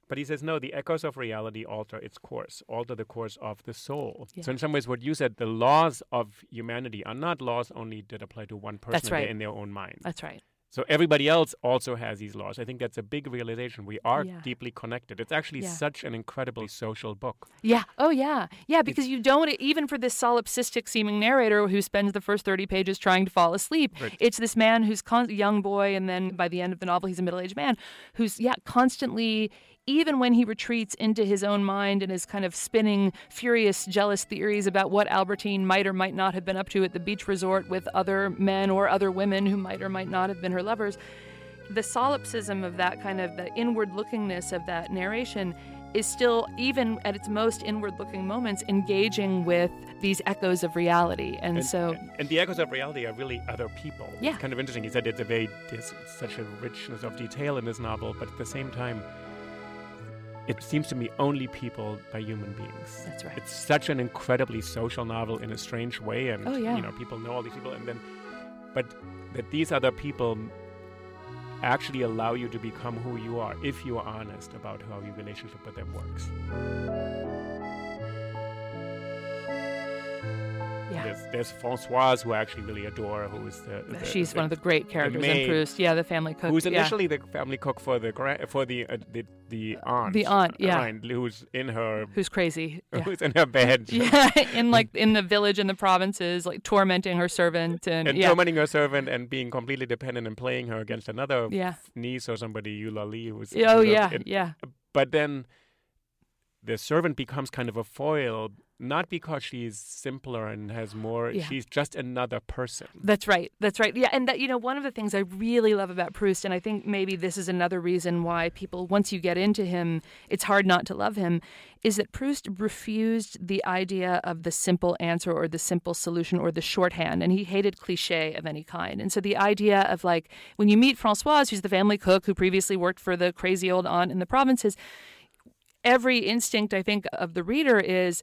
But he says, no, the echoes of reality alter its course, alter the course of the soul. Yeah. So, in some ways, what you said, the laws of humanity are not laws only that apply to one person right. in their own mind. That's right. So everybody else also has these laws. I think that's a big realization. We are Yeah. deeply connected. It's actually Yeah. such an incredibly social book. Yeah. Oh, yeah. Yeah, because you don't, even for this solipsistic seeming narrator who spends the first 30 pages trying to fall asleep, Right. it's this man who's con- a young boy, and then by the end of the novel, he's a middle aged man who's, yeah, constantly. Even when he retreats into his own mind and is kind of spinning furious, jealous theories about what Albertine might or might not have been up to at the beach resort with other men or other women who might or might not have been her lovers, the solipsism of that kind of the inward lookingness of that narration is still, even at its most inward looking moments, engaging with these echoes of reality. And, And, so, and, and the echoes of reality are really other people. Yeah. It's kind of interesting. He said it's a very there's such a richness of detail in this novel, but at the same time, it seems to me only people by human beings. That's right. It's such an incredibly social novel in a strange way, and Oh, yeah. you know people know all these people, and then, but that these other people actually allow you to become who you are if you are honest about how your relationship with them works. Yeah. There's, there's Françoise, who I actually really adore, who is the, the She's the- one of the great characters in maid, Proust. Yeah, the family cook. who's yeah. initially the family cook for the gra- for the uh, the the aunt. The aunt, yeah. Right, who's in her Who's crazy. Yeah. who's in her bed. yeah, in like in the village in the provinces, like tormenting her servant and, And yeah, tormenting her servant and being completely dependent and playing her against another Yeah. niece or somebody, Eulalie, who's oh who's yeah, in- yeah, But then the servant becomes kind of a foil, not because she's simpler and has more. Yeah. She's just another person. That's right. That's right. Yeah, and that you know one of the things I really love about Proust, and I think maybe this is another reason why people, once you get into him, it's hard not to love him, is that Proust refused the idea of the simple answer or the simple solution or the shorthand, and he hated cliche of any kind. And so the idea of like when you meet Françoise, who's the family cook who previously worked for the crazy old aunt in the provinces, every instinct I think of the reader is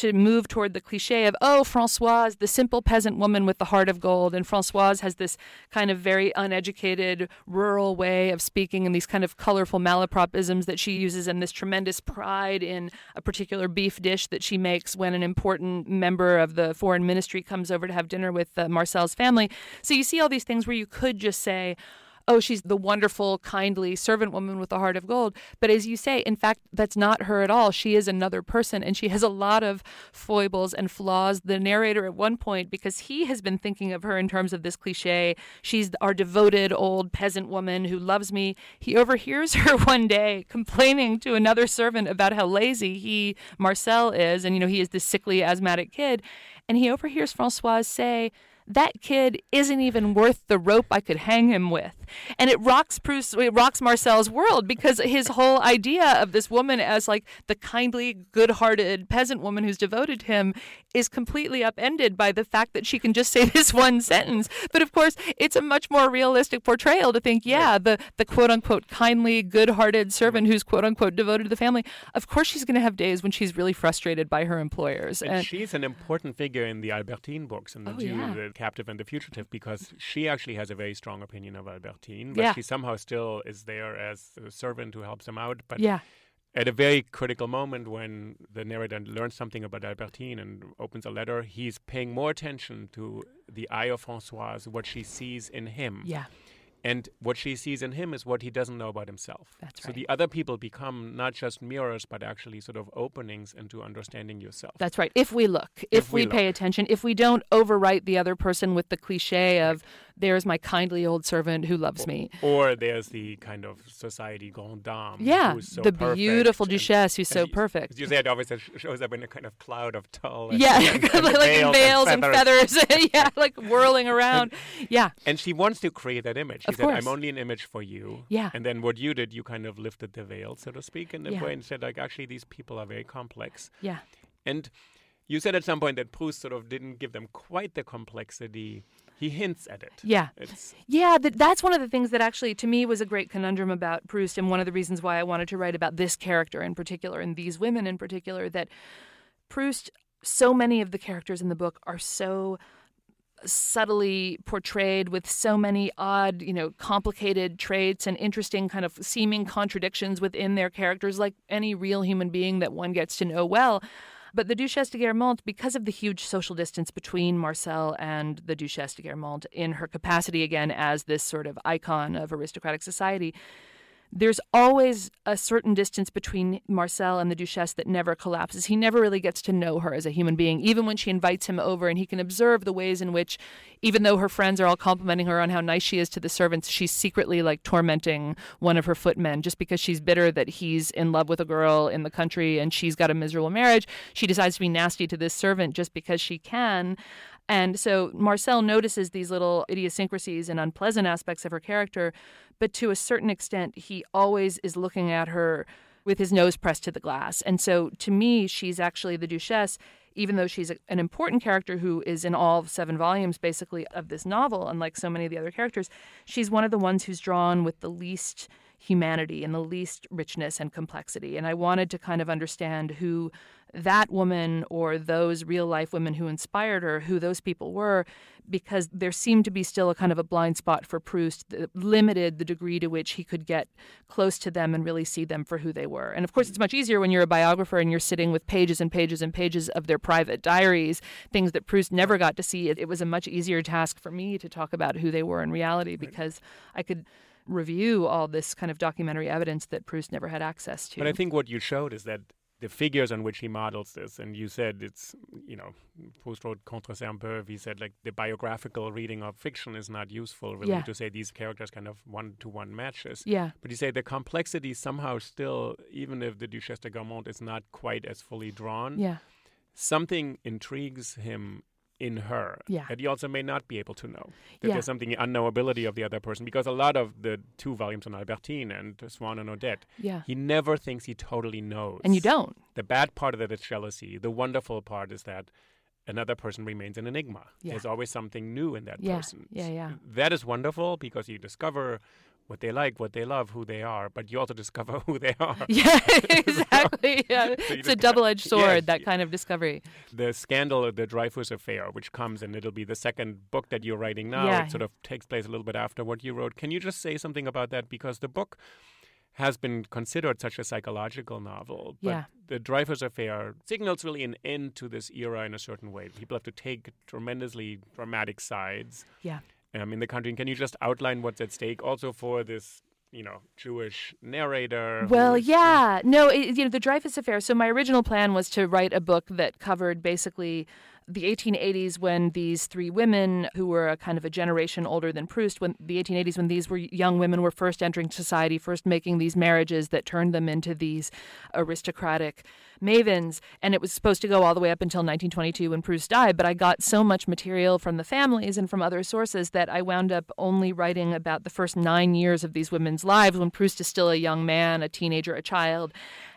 to move toward the cliche of, oh, Francoise, the simple peasant woman with the heart of gold. And Francoise has this kind of very uneducated, rural way of speaking and these kind of colorful malapropisms that she uses and this tremendous pride in a particular beef dish that she makes when an important member of the foreign ministry comes over to have dinner with uh, Marcel's family. So you see all these things where you could just say, oh, she's the wonderful, kindly servant woman with the heart of gold. But as you say, in fact, that's not her at all. She is another person and she has a lot of foibles and flaws. The narrator at one point, because he has been thinking of her in terms of this cliche, she's our devoted old peasant woman who loves me. He overhears her one day complaining to another servant about how lazy he, Marcel, is. And, you know, he is this sickly, asthmatic kid. And he overhears Francoise say, that kid isn't even worth the rope I could hang him with. And it rocks Proust, it rocks Marcel's world because his whole idea of this woman as like the kindly, good-hearted peasant woman who's devoted to him is completely upended by the fact that she can just say this one sentence. But of course, it's a much more realistic portrayal to think, yeah, the the quote-unquote kindly, good-hearted servant who's quote-unquote devoted to the family. Of course, she's going to have days when she's really frustrated by her employers. And she's an important figure in the Albertine books and the Oh, Jew, yeah. Captive and the fugitive, because she actually has a very strong opinion of Albertine, but Yeah. she somehow still is there as a servant who helps him out. But yeah. at a very critical moment when the narrator learns something about Albertine and opens a letter, he's paying more attention to the eye of Francoise, what she sees in him. Yeah. And what she sees in him is what he doesn't know about himself. That's right. So the other people become not just mirrors, but actually sort of openings into understanding yourself. That's right. If we look, if, If we, we pay attention, if we don't overwrite the other person with the cliche of there's my kindly old servant who loves me. Or there's the kind of society grande dame. Yeah, so the beautiful and- duchesse who's so you- perfect. You say it always sh- shows up in a kind of cloud of tulle. And, Yeah, and like in veils and feathers. yeah, like whirling around. Yeah, And she wants to create that image. She Of said, course. I'm only an image for you. Yeah. And then what you did, you kind of lifted the veil, so to speak, in a Yeah. way and said, like, actually, these people are very complex. yeah. And you said at some point that Proust sort of didn't give them quite the complexity. He hints at it. Yeah. It's Yeah, that, that's one of the things that actually, to me, was a great conundrum about Proust, and one of the reasons why I wanted to write about this character in particular and these women in particular. That Proust, so many of the characters in the book are so subtly portrayed with so many odd, you know, complicated traits and interesting kind of seeming contradictions within their characters, like any real human being that one gets to know well. But the Duchesse de Guermantes, because of the huge social distance between Marcel and the Duchesse de Guermantes in her capacity again as this sort of icon of aristocratic society, there's always a certain distance between Marcel and the Duchesse that never collapses. He never really gets to know her as a human being, even when she invites him over and he can observe the ways in which, even though her friends are all complimenting her on how nice she is to the servants, she's secretly like tormenting one of her footmen just because she's bitter that he's in love with a girl in the country and she's got a miserable marriage. She decides to be nasty to this servant just because she can. And so Marcel notices these little idiosyncrasies and unpleasant aspects of her character, but to a certain extent, he always is looking at her with his nose pressed to the glass. And so to me, she's actually the Duchesse, even though she's a, an important character who is in all seven volumes basically of this novel, unlike so many of the other characters, she's one of the ones who's drawn with the least humanity and the least richness and complexity. And I wanted to kind of understand who that woman or those real life women who inspired her, who those people were, because there seemed to be still a kind of a blind spot for Proust that limited the degree to which he could get close to them and really see them for who they were. And of course, it's much easier when you're a biographer and you're sitting with pages and pages and pages of their private diaries, things that Proust never got to see. It, it was a much easier task for me to talk about who they were in reality because I could review all this kind of documentary evidence that Proust never had access to. But I think what you showed is that the figures on which he models this, and you said it's, you know, Proust wrote Contre Saint-Beuve, he said like the biographical reading of fiction is not useful really Yeah. to say these characters kind of one-to-one matches. yeah. But you say the complexity somehow still, even if the Duchesse de Guermantes is not quite as fully drawn, Yeah. something intrigues him in her Yeah. that he also may not be able to know. That Yeah. there's something unknowability of the other person because a lot of the two volumes on Albertine and Swann and Odette, Yeah. he never thinks he totally knows. And you don't. The bad part of that is jealousy. The wonderful part is that another person remains an enigma. Yeah. There's always something new in that Yeah, person. yeah, yeah. That is wonderful because you discover what they like, what they love, who they are, but you also discover who they are. Yeah, exactly. Yeah. So it's a double edged sword, Yes, that kind of discovery. the scandal, of the Dreyfus affair, which comes and it'll be the second book that you're writing now. Yeah. It sort of takes place a little bit after what you wrote. Can you just say something about that? Because the book has been considered such a psychological novel. But Yeah. the Dreyfus affair signals really an end to this era in a certain way. People have to take tremendously dramatic sides Yeah. Um, in the country. And can you just outline what's at stake also for this? You know, Jewish narrator. Well, yeah. No, it, you know, the Dreyfus Affair. So, my original plan was to write a book that covered basically the 1880s when these three women, who were a kind of a generation older than Proust, when the 1880s when these were young women were first entering society, first making these marriages that turned them into these aristocratic mavens. And it was supposed to go all the way up until 1922 when Proust died. But I got so much material from the families and from other sources that I wound up only writing about the first nine years of these women's lives when Proust is still a young man, a teenager, a child.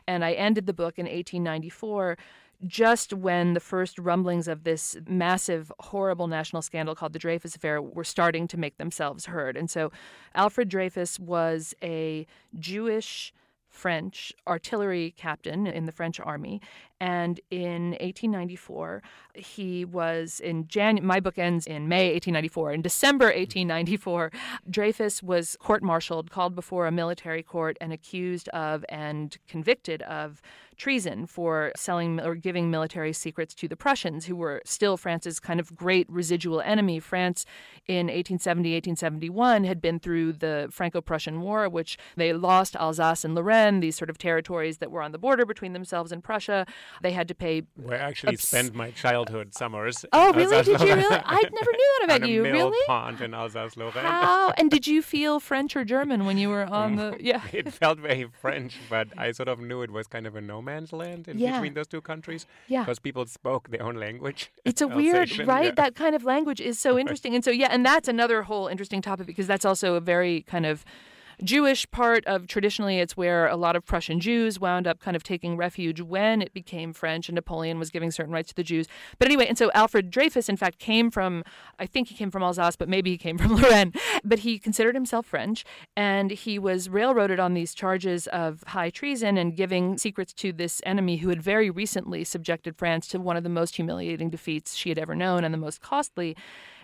And I ended the book in 1894 just when the first rumblings of this massive, horrible national scandal called the Dreyfus Affair were starting to make themselves heard. And so Alfred Dreyfus was a Jewish French artillery captain in the French army. And in 1894, he was in Jan. My book ends in May 1894. In December 1894, Dreyfus was court-martialed, called before a military court, and accused of and convicted of treason for selling or giving military secrets to the Prussians, who were still France's kind of great residual enemy. France in 1870, 1871 had been through the Franco-Prussian War, which they lost Alsace and Lorraine, these sort of territories that were on the border between themselves and Prussia. They had to pay. Where I actually abs- spent my childhood summers. Oh, really? Did you really? I never knew that about you. mill Really? pond in Alsace-Lorraine. How? And did you feel French or German when you were on the? Mm. Yeah. it felt very French, but I sort of knew it was kind of a no man's land in Yeah. between those two countries. Yeah. Because people spoke their own language. It's a weird, right? yeah. That kind of language is so interesting. And so, yeah, and that's another whole interesting topic because that's also a very kind of Jewish part of traditionally it's where a lot of Prussian Jews wound up kind of taking refuge when it became French and Napoleon was giving certain rights to the Jews. But anyway, and so Alfred Dreyfus, in fact, came from, I think he came from Alsace, but maybe he came from Lorraine. But he considered himself French and he was railroaded on these charges of high treason and giving secrets to this enemy who had very recently subjected France to one of the most humiliating defeats she had ever known and the most costly.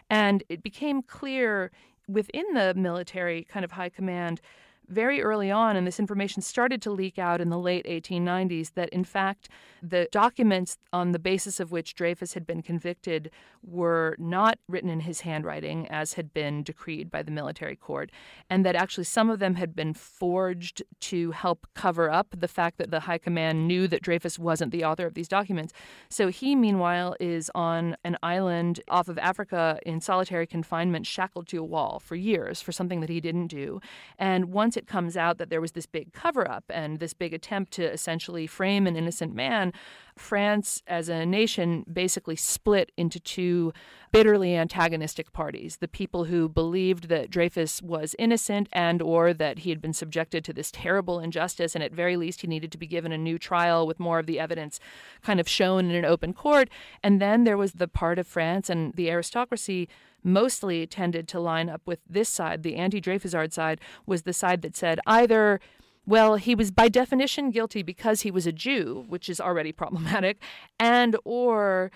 And it became clear within the military kind of high command very early on, and this information started to leak out in the late 1890s, that in fact the documents on the basis of which Dreyfus had been convicted were not written in his handwriting as had been decreed by the military court, and that actually some of them had been forged to help cover up the fact that the high command knew that Dreyfus wasn't the author of these documents. So he, meanwhile, is on an island off of Africa in solitary confinement, shackled to a wall for years for something that he didn't do. And once it comes out that there was this big cover up and this big attempt to essentially frame an innocent man, France as a nation basically split into two bitterly antagonistic parties the people who believed that Dreyfus was innocent and or that he had been subjected to this terrible injustice and at very least he needed to be given a new trial with more of the evidence kind of shown in an open court. And then there was the part of France and the aristocracy mostly tended to line up with this side. The anti-Dreyfusard side was the side that said either well, he was by definition guilty because he was a Jew, which is already problematic, and or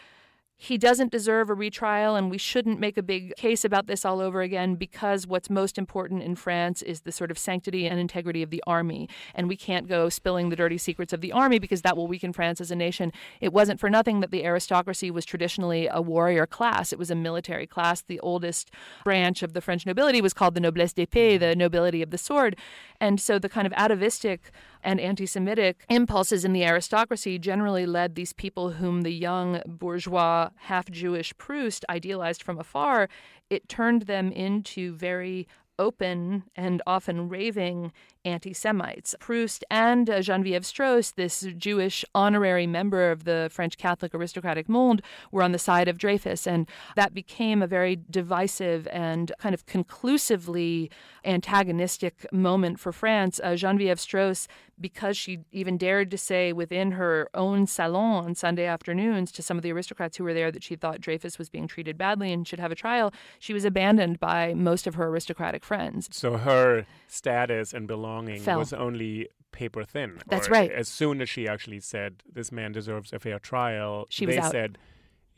he doesn't deserve a retrial and we shouldn't make a big case about this all over again because what's most important in France is the sort of sanctity and integrity of the army and we can't go spilling the dirty secrets of the army because that will weaken France as a nation. It wasn't for nothing that the aristocracy was traditionally a warrior class. It was a military class. The oldest branch of the French nobility was called the noblesse d'épée, the nobility of the sword. And so the kind of atavistic and anti Semitic impulses in the aristocracy generally led these people whom the young bourgeois, half Jewish Proust idealized from afar. It turned them into very open and often raving anti Semites. Proust and uh, Geneviève Straus, this Jewish honorary member of the French Catholic aristocratic monde, were on the side of Dreyfus. And that became a very divisive and kind of conclusively antagonistic moment for France. Uh, Geneviève Straus, because she even dared to say within her own salon on Sunday afternoons to some of the aristocrats who were there that she thought Dreyfus was being treated badly and should have a trial, she was abandoned by most of her aristocratic friends. So her status and belonging Fell. was only paper thin. That's right. As soon as she actually said, this man deserves a fair trial, She they said,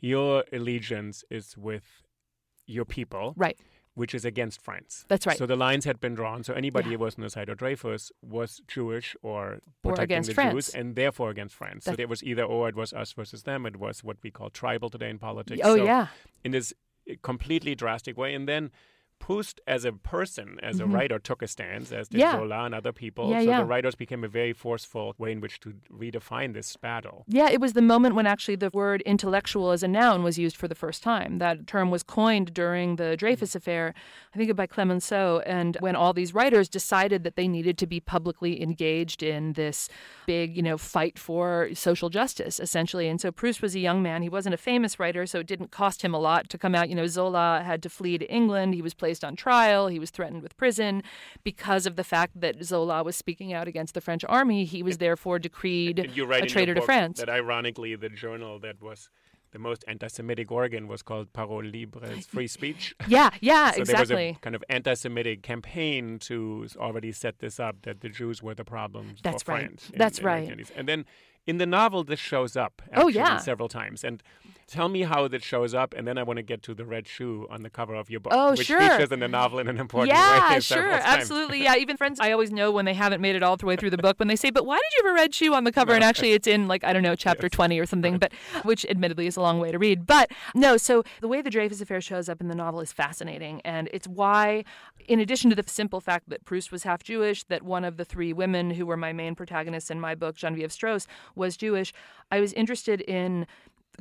your allegiance is with your people. Right. Which is against France. That's right. So the lines had been drawn. So anybody Yeah. who was on the side of Dreyfus was Jewish or Or protecting against the France. Jews, and therefore against France. so it was either or. It was us versus them. It was what we call tribal today in politics. Oh, So yeah. in this completely drastic way. And then Proust, as a person, as Mhm. a writer, took a stance, as did Yeah. Zola and other people. Yeah, so yeah. the writers became a very forceful way in which to redefine this battle. Yeah, it was the moment when actually the word intellectual as a noun was used for the first time. That term was coined during the Dreyfus affair, I think by Clemenceau, and when all these writers decided that they needed to be publicly engaged in this big, you know, fight for social justice, essentially. And so Proust was a young man. He wasn't a famous writer, so it didn't cost him a lot to come out. You know, Zola had to flee to England. He was placed on trial. He was threatened with prison because of the fact that Zola was speaking out against the French army. He was therefore decreed And you write a in traitor to France. That ironically, the journal that was the most anti-Semitic organ was called Parole Libre, it's free speech. Yeah, yeah, so there exactly. was a kind of anti-Semitic campaign to already set this up that the Jews were the problem That's for right. France. That's in right. 1980s. And then in the novel, this shows up Oh, yeah. several times. And Tell me how that shows up, and then I want to get to the red shoe on the cover of your book, Oh, which sure. features in the novel in an important yeah, way. sure, times. absolutely. Yeah, even friends, I always know when they haven't made it all the way through the book when they say, "But why did you have a red shoe on the cover?" And actually, it's in like I don't know, chapter twenty or something, but which admittedly is a long way to read. But no, so the way the Dreyfus affair shows up in the novel is fascinating, and it's why, in addition to the simple fact that Proust was half Jewish, that one of the three women who were my main protagonists in my book, Genevieve Straus, was Jewish. I was interested in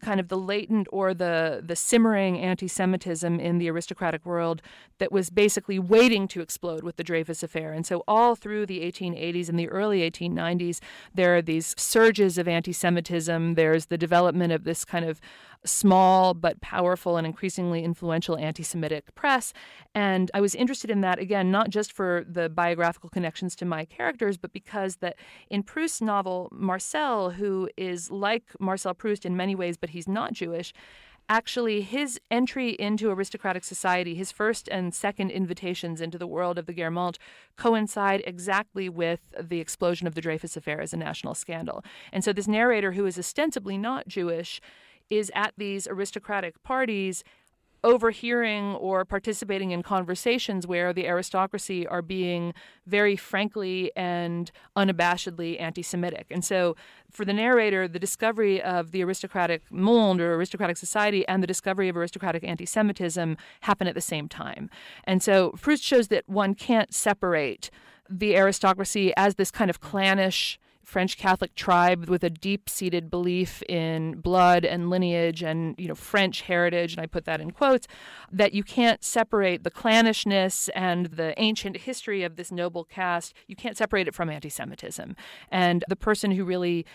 kind of the latent or the the simmering anti-Semitism in the aristocratic world that was basically waiting to explode with the Dreyfus affair. And so all through the 1880s and the early 1890s, there are these surges of anti-Semitism. There's the development of this kind of small but powerful and increasingly influential anti Semitic press. And I was interested in that, again, not just for the biographical connections to my characters, but because that in Proust's novel, Marcel, who is like Marcel Proust in many ways, but he's not Jewish, actually his entry into aristocratic society, his first and second invitations into the world of the Guermantes coincide exactly with the explosion of the Dreyfus affair as a national scandal. And so this narrator, who is ostensibly not Jewish, is at these aristocratic parties overhearing or participating in conversations where the aristocracy are being very frankly and unabashedly anti Semitic. And so, for the narrator, the discovery of the aristocratic monde or aristocratic society and the discovery of aristocratic anti Semitism happen at the same time. And so, Proust shows that one can't separate the aristocracy as this kind of clannish French Catholic tribe with a deep-seated belief in blood and lineage and you know French heritage, and I put that in quotes, that you can't separate the clannishness and the ancient history of this noble caste. You can't separate it from anti-Semitism. And the person who really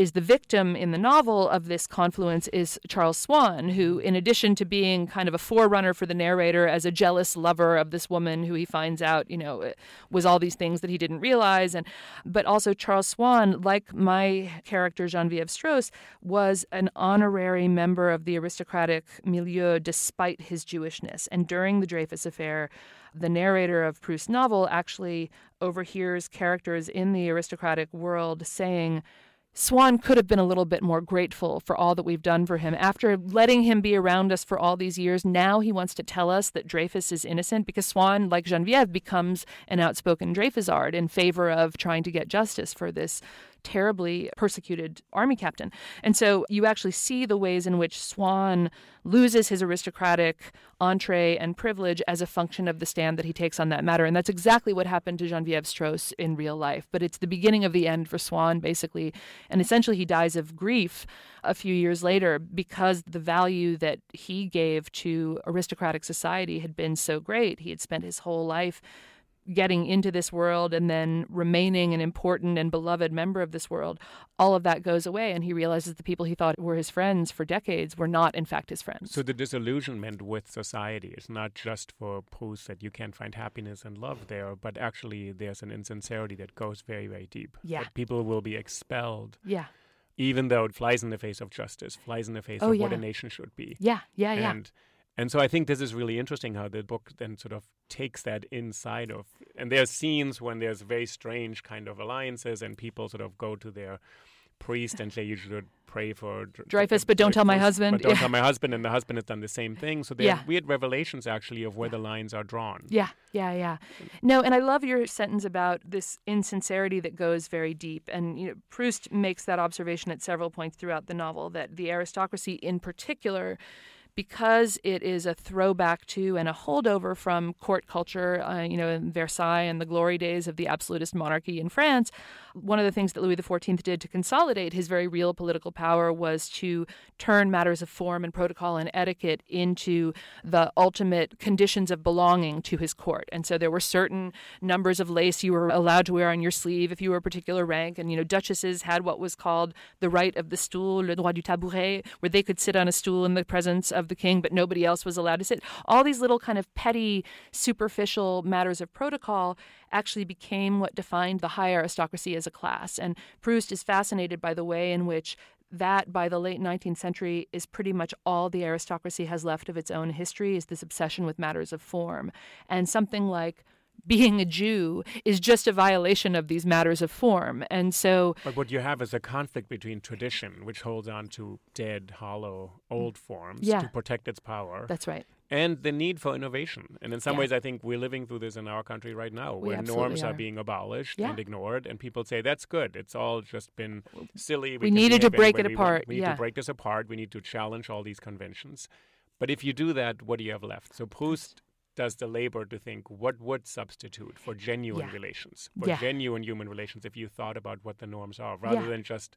is the victim in the novel of this confluence is Charles Swann, who, in addition to being kind of a forerunner for the narrator as a jealous lover of this woman who he finds out, you know, eh, was all these things that he didn't realize, and but also Charles Swann, like my character Genevieve Straus, was an honorary member of the aristocratic milieu despite his Jewishness. And during the Dreyfus affair, the narrator of Proust's novel actually overhears characters in the aristocratic world saying. Swann could have been a little bit more grateful for all that we've done for him. After letting him be around us for all these years, now he wants to tell us that Dreyfus is innocent because Swann, like Genevieve, becomes an outspoken Dreyfusard in favor of trying to get justice for this terribly persecuted army captain. And so you actually see the ways in which Swann loses his aristocratic entree and privilege as a function of the stand that he takes on that matter. And that's exactly what happened to Genevieve Straus in real life. But it's the beginning of the end for Swann, basically. And essentially, he dies of grief a few years later because the value that he gave to aristocratic society had been so great. He had spent his whole life getting into this world and then remaining an important and beloved member of this world, all of that goes away. And he realizes the people he thought were his friends for decades were not, in fact, his friends. So the disillusionment with society is not just for Proust that you can't find happiness and love there, but actually there's an insincerity that goes very, very deep. Yeah. That people will be expelled. Yeah. Even though it flies in the face of justice, flies in the face Oh, of what a nation should be. Yeah. Yeah. Yeah. And and so I think this is really interesting how the book then sort of takes that inside of and there's scenes when there's very strange kind of alliances and people sort of go to their priest and say you should pray for Dr- Dreyfus, but don't tell my husband. But don't Yeah. tell my husband, and the husband has done the same thing. So there Yeah. are weird revelations actually of where the lines are drawn. Yeah, yeah, yeah. No, and I love your sentence about this insincerity that goes very deep. And you know, Proust makes that observation at several points throughout the novel that the aristocracy, in particular, because it is a throwback to and a holdover from court culture, uh, you know, in Versailles and the glory days of the absolutist monarchy in France, one of the things that Louis XIV did to consolidate his very real political power was to turn matters of form and protocol and etiquette into the ultimate conditions of belonging to his court. And so there were certain numbers of lace you were allowed to wear on your sleeve if you were a particular rank. And, you know, duchesses had what was called the right of the stool, le droit du tabouret, where they could sit on a stool in the presence of the king, but nobody else was allowed to sit. All these little kind of petty, superficial matters of protocol actually became what defined the high aristocracy as a class. And Proust is fascinated by the way in which that by the late 19th century is pretty much all the aristocracy has left of its own history is this obsession with matters of form. And something like being a Jew is just a violation of these matters of form. And so. But what you have is a conflict between tradition, which holds on to dead, hollow, old mm. forms Yeah. to protect its power. That's right. and the need for innovation. And in some Yeah. ways, I think we're living through this in our country right now, We where norms are. are. being abolished Yeah. and ignored, and people say that's good. It's all just been silly. We can needed to break it we want. apart, We need to break this apart. We need to challenge all these conventions. But if you do that, what do you have left? So Proust does the labor to think what would substitute for genuine Yeah. relations, for Yeah. genuine human relations, if you thought about what the norms are, rather Yeah. than just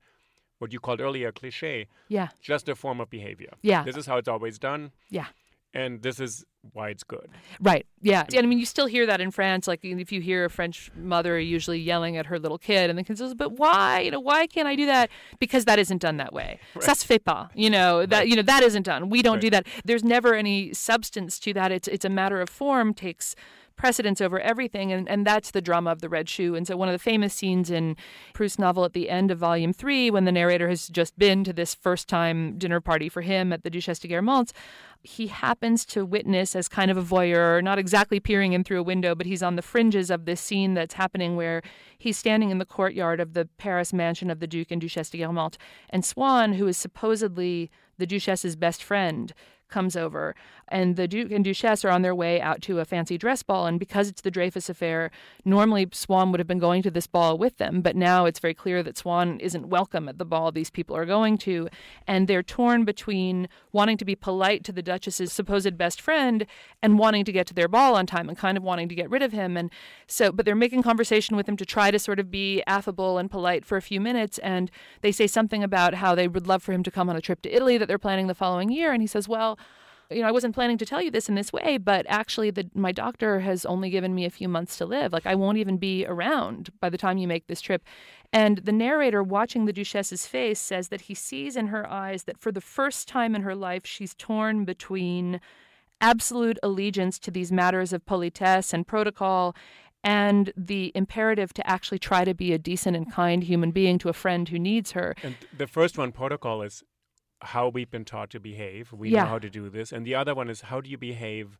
what you called earlier cliche, Yeah. just a form of behavior. Yeah. This is how it's always done Yeah. And this is why it's good. Right. Yeah. And I mean, you still hear that in France. Like, if you hear a French mother usually yelling at her little kid, and the kid says, "But why? You know, why can't I do that? Because that isn't done that way. Ça se fait pas. You know that. You know that isn't done. We don't Right. do that. There's never any substance to that. It's it's a matter of form. Takes precedence over everything and, and that's the drama of the red shoe. And so one of the famous scenes in proust's novel at the end of volume three when the narrator has just been to this first time dinner party for him at the duchesse de guermantes he happens to witness as kind of a voyeur not exactly peering in through a window but he's on the fringes of this scene that's happening where he's standing in the courtyard of the paris mansion of the duke and duchesse de guermantes. And swann who is supposedly the duchesse's best friend comes over, and the Duke and Duchess are on their way out to a fancy dress ball. And because it's the Dreyfus affair, normally Swann would have been going to this ball with them, but now it's very clear that Swann isn't welcome at the ball these people are going to. And they're torn between wanting to be polite to the Duchess's supposed best friend and wanting to get to their ball on time and kind of wanting to get rid of him. And so, but they're making conversation with him to try to sort of be affable and polite for a few minutes. And they say something about how they would love for him to come on a trip to Italy that they're planning the following year. And he says, Well, you know, I wasn't planning to tell you this in this way, but actually, the, my doctor has only given me a few months to live. Like, I won't even be around by the time you make this trip. And the narrator, watching the Duchesse's face, says that he sees in her eyes that for the first time in her life, she's torn between absolute allegiance to these matters of politesse and protocol and the imperative to actually try to be a decent and kind human being to a friend who needs her. And the first one, protocol, is how we've been taught to behave. We Yeah. know how to do this. And the other one is how do you behave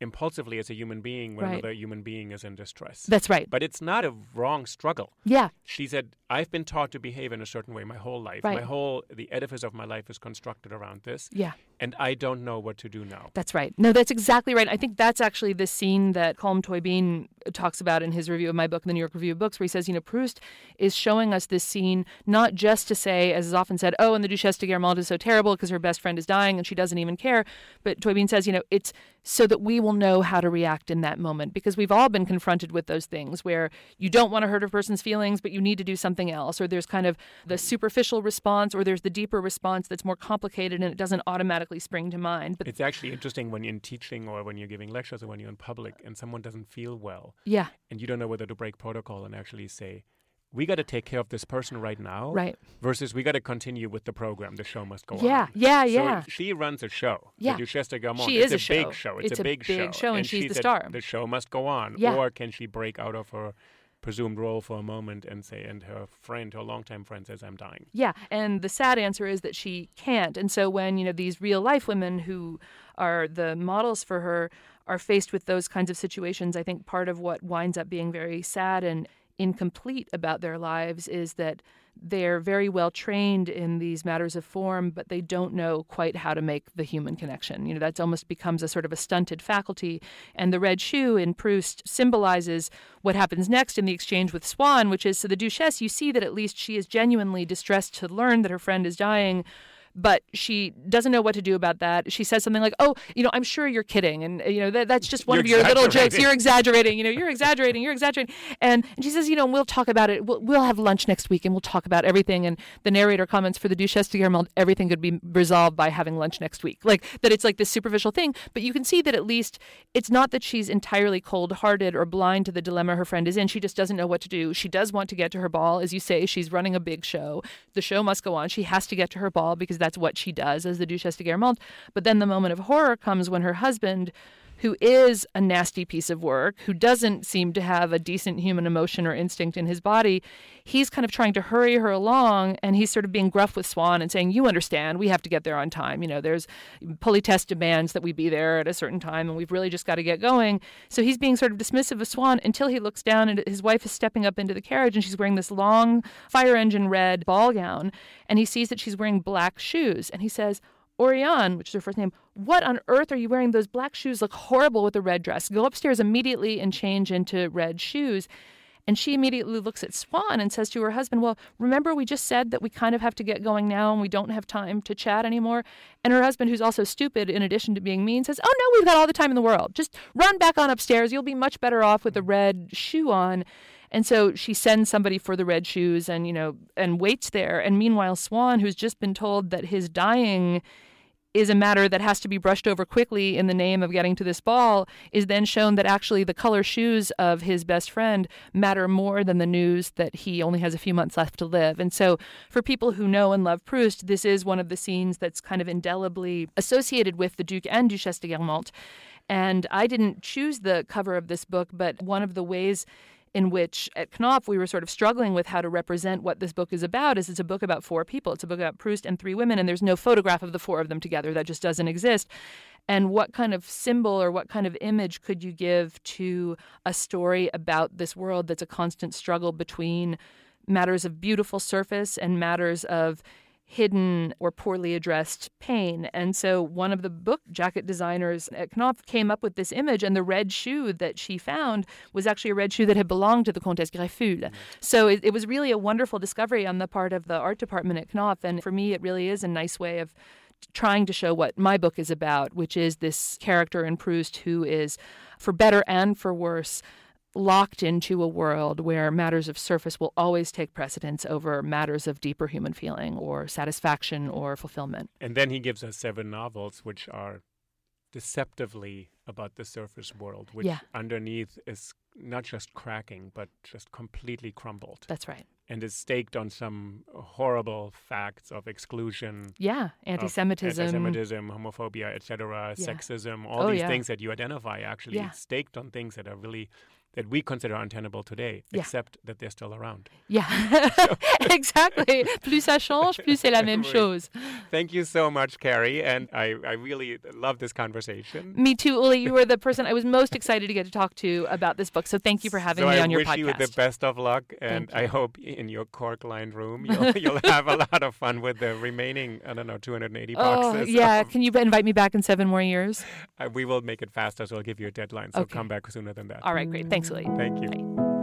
impulsively as a human being when Right. another human being is in distress. That's right. But it's not a wrong struggle. Yeah. She said, I've been taught to behave in a certain way my whole life. Right. My whole, the edifice of my life is constructed around this. Yeah. And I don't know what to do now. That's right. No, that's exactly right. I think that's actually the scene that Colm Tóibín talks about in his review of my book, in the New York Review of Books, where he says, you know, Proust is showing us this scene not just to say, as is often said, oh, and the Duchesse de Guermantes is so terrible because her best friend is dying and she doesn't even care. But Tóibín says, you know, it's so that we will know how to react in that moment because we've all been confronted with those things where you don't want to hurt a person's feelings, but you need to do something else, or there's kind of the superficial response, or there's the deeper response that's more complicated and it doesn't automatically spring to mind. But It's actually interesting when you're in teaching or when you're giving lectures or when you're in public and someone doesn't feel well yeah, and you don't know whether to break protocol and actually say, we got to take care of this person right now. Right. Versus we got to continue with the program. The show must go Yeah, on. yeah, yeah, yeah. she runs a show. Yeah. Duchesse de. She it's is a, a big show. show. It's, It's a a big, big show, and she's she the said star. The show must go on. Yeah. Or can she break out of her presumed role for a moment and say, and her friend, her longtime friend says, I'm dying. Yeah, and the sad answer is that she can't. And so when, you know, these real life women who are the models for her are faced with those kinds of situations, I think part of what winds up being very sad and incomplete about their lives is that they're very well trained in these matters of form, but they don't know quite how to make the human connection. You know, that almost becomes a sort of a stunted faculty. And the red shoe in Proust symbolizes what happens next in the exchange with Swann, which is so the Duchesse, you see that at least she is genuinely distressed to learn that her friend is dying but she doesn't know what to do about that. She says something like, "Oh, you know, I'm sure you're kidding, and you know that, that's just one You're of your little jokes. You're exaggerating. You know, you're exaggerating. You're exaggerating." And, and she says, "You know, we'll talk about it. We'll, we'll have lunch next week, and we'll talk about everything." And the narrator comments for the Duchesse de Guermantes, everything could be resolved by having lunch next week. Like that, it's like this superficial thing. But you can see that at least it's not that she's entirely cold-hearted or blind to the dilemma her friend is in. She just doesn't know what to do. She does want to get to her ball, as you say. She's running a big show. The show must go on. She has to get to her ball because that's what she does as the Duchesse de Guermantes. But then the moment of horror comes when her husband, who is a nasty piece of work, who doesn't seem to have a decent human emotion or instinct in his body, he's kind of trying to hurry her along and he's sort of being gruff with Swann and saying, You understand, we have to get there on time. You know, there's politesse demands that we be there at a certain time and we've really just got to get going. So he's being sort of dismissive of Swann until he looks down and his wife is stepping up into the carriage and she's wearing this long fire engine red ball gown and he sees that she's wearing black shoes and he says, Oriane, which is her first name, what on earth are you wearing? Those black shoes look horrible with the red dress. Go upstairs immediately and change into red shoes. And she immediately looks at Swann and says to her husband, Well, remember we just said that we kind of have to get going now and we don't have time to chat anymore? And her husband, who's also stupid in addition to being mean, says, Oh, no, we've got all the time in the world. Just run back on upstairs. You'll be much better off with a red shoe on. And so she sends somebody for the red shoes and, you know, and waits there. And meanwhile, Swann, who's just been told that his dying is a matter that has to be brushed over quickly in the name of getting to this ball, is then shown that actually the color shoes of his best friend matter more than the news that he only has a few months left to live. And so, for people who know and love Proust, this is one of the scenes that's kind of indelibly associated with the Duke and Duchesse de Guermantes. And I didn't choose the cover of this book, but one of the ways in which at Knopf we were sort of struggling with how to represent what this book is about is it's a book about four people. It's a book about Proust and three women, and there's no photograph of the four of them together. That just doesn't exist. And what kind of symbol or what kind of image could you give to a story about this world that's a constant struggle between matters of beautiful surface and matters of hidden or poorly addressed pain. And so one of the book jacket designers at Knopf came up with this image, and the red shoe that she found was actually a red shoe that had belonged to the Comtesse Greffulhe. So it, it was really a wonderful discovery on the part of the art department at Knopf. And for me, it really is a nice way of trying to show what my book is about, which is this character in Proust who is, for better and for worse, locked into a world where matters of surface will always take precedence over matters of deeper human feeling or satisfaction or fulfillment. And then he gives us seven novels which are deceptively about the surface world, which yeah. underneath is not just cracking, but just completely crumbled. That's right. And is staked on some horrible facts of exclusion. Yeah, anti-Semitism, anti-Semitism, homophobia, etc., yeah. sexism, all oh, these yeah. things that you identify actually staked on things that are really that we consider untenable today, yeah. except that they're still around. Yeah, exactly. plus ça change, plus c'est la même chose. Thank you so much, Carrie, and I, I really love this conversation. Me too, Uli. You were the person I was most excited to get to talk to about this book, so thank you for having so me I on your podcast. I wish you the best of luck, and I hope in your cork-lined room you'll, you'll have a lot of fun with the remaining, I don't know, 280 boxes. Oh, yeah. Can you invite me back in seven more years? Uh, we will make it faster, so I'll give you a deadline, so okay. come back sooner than that. All right, great. Thanks. Thank you. Bye.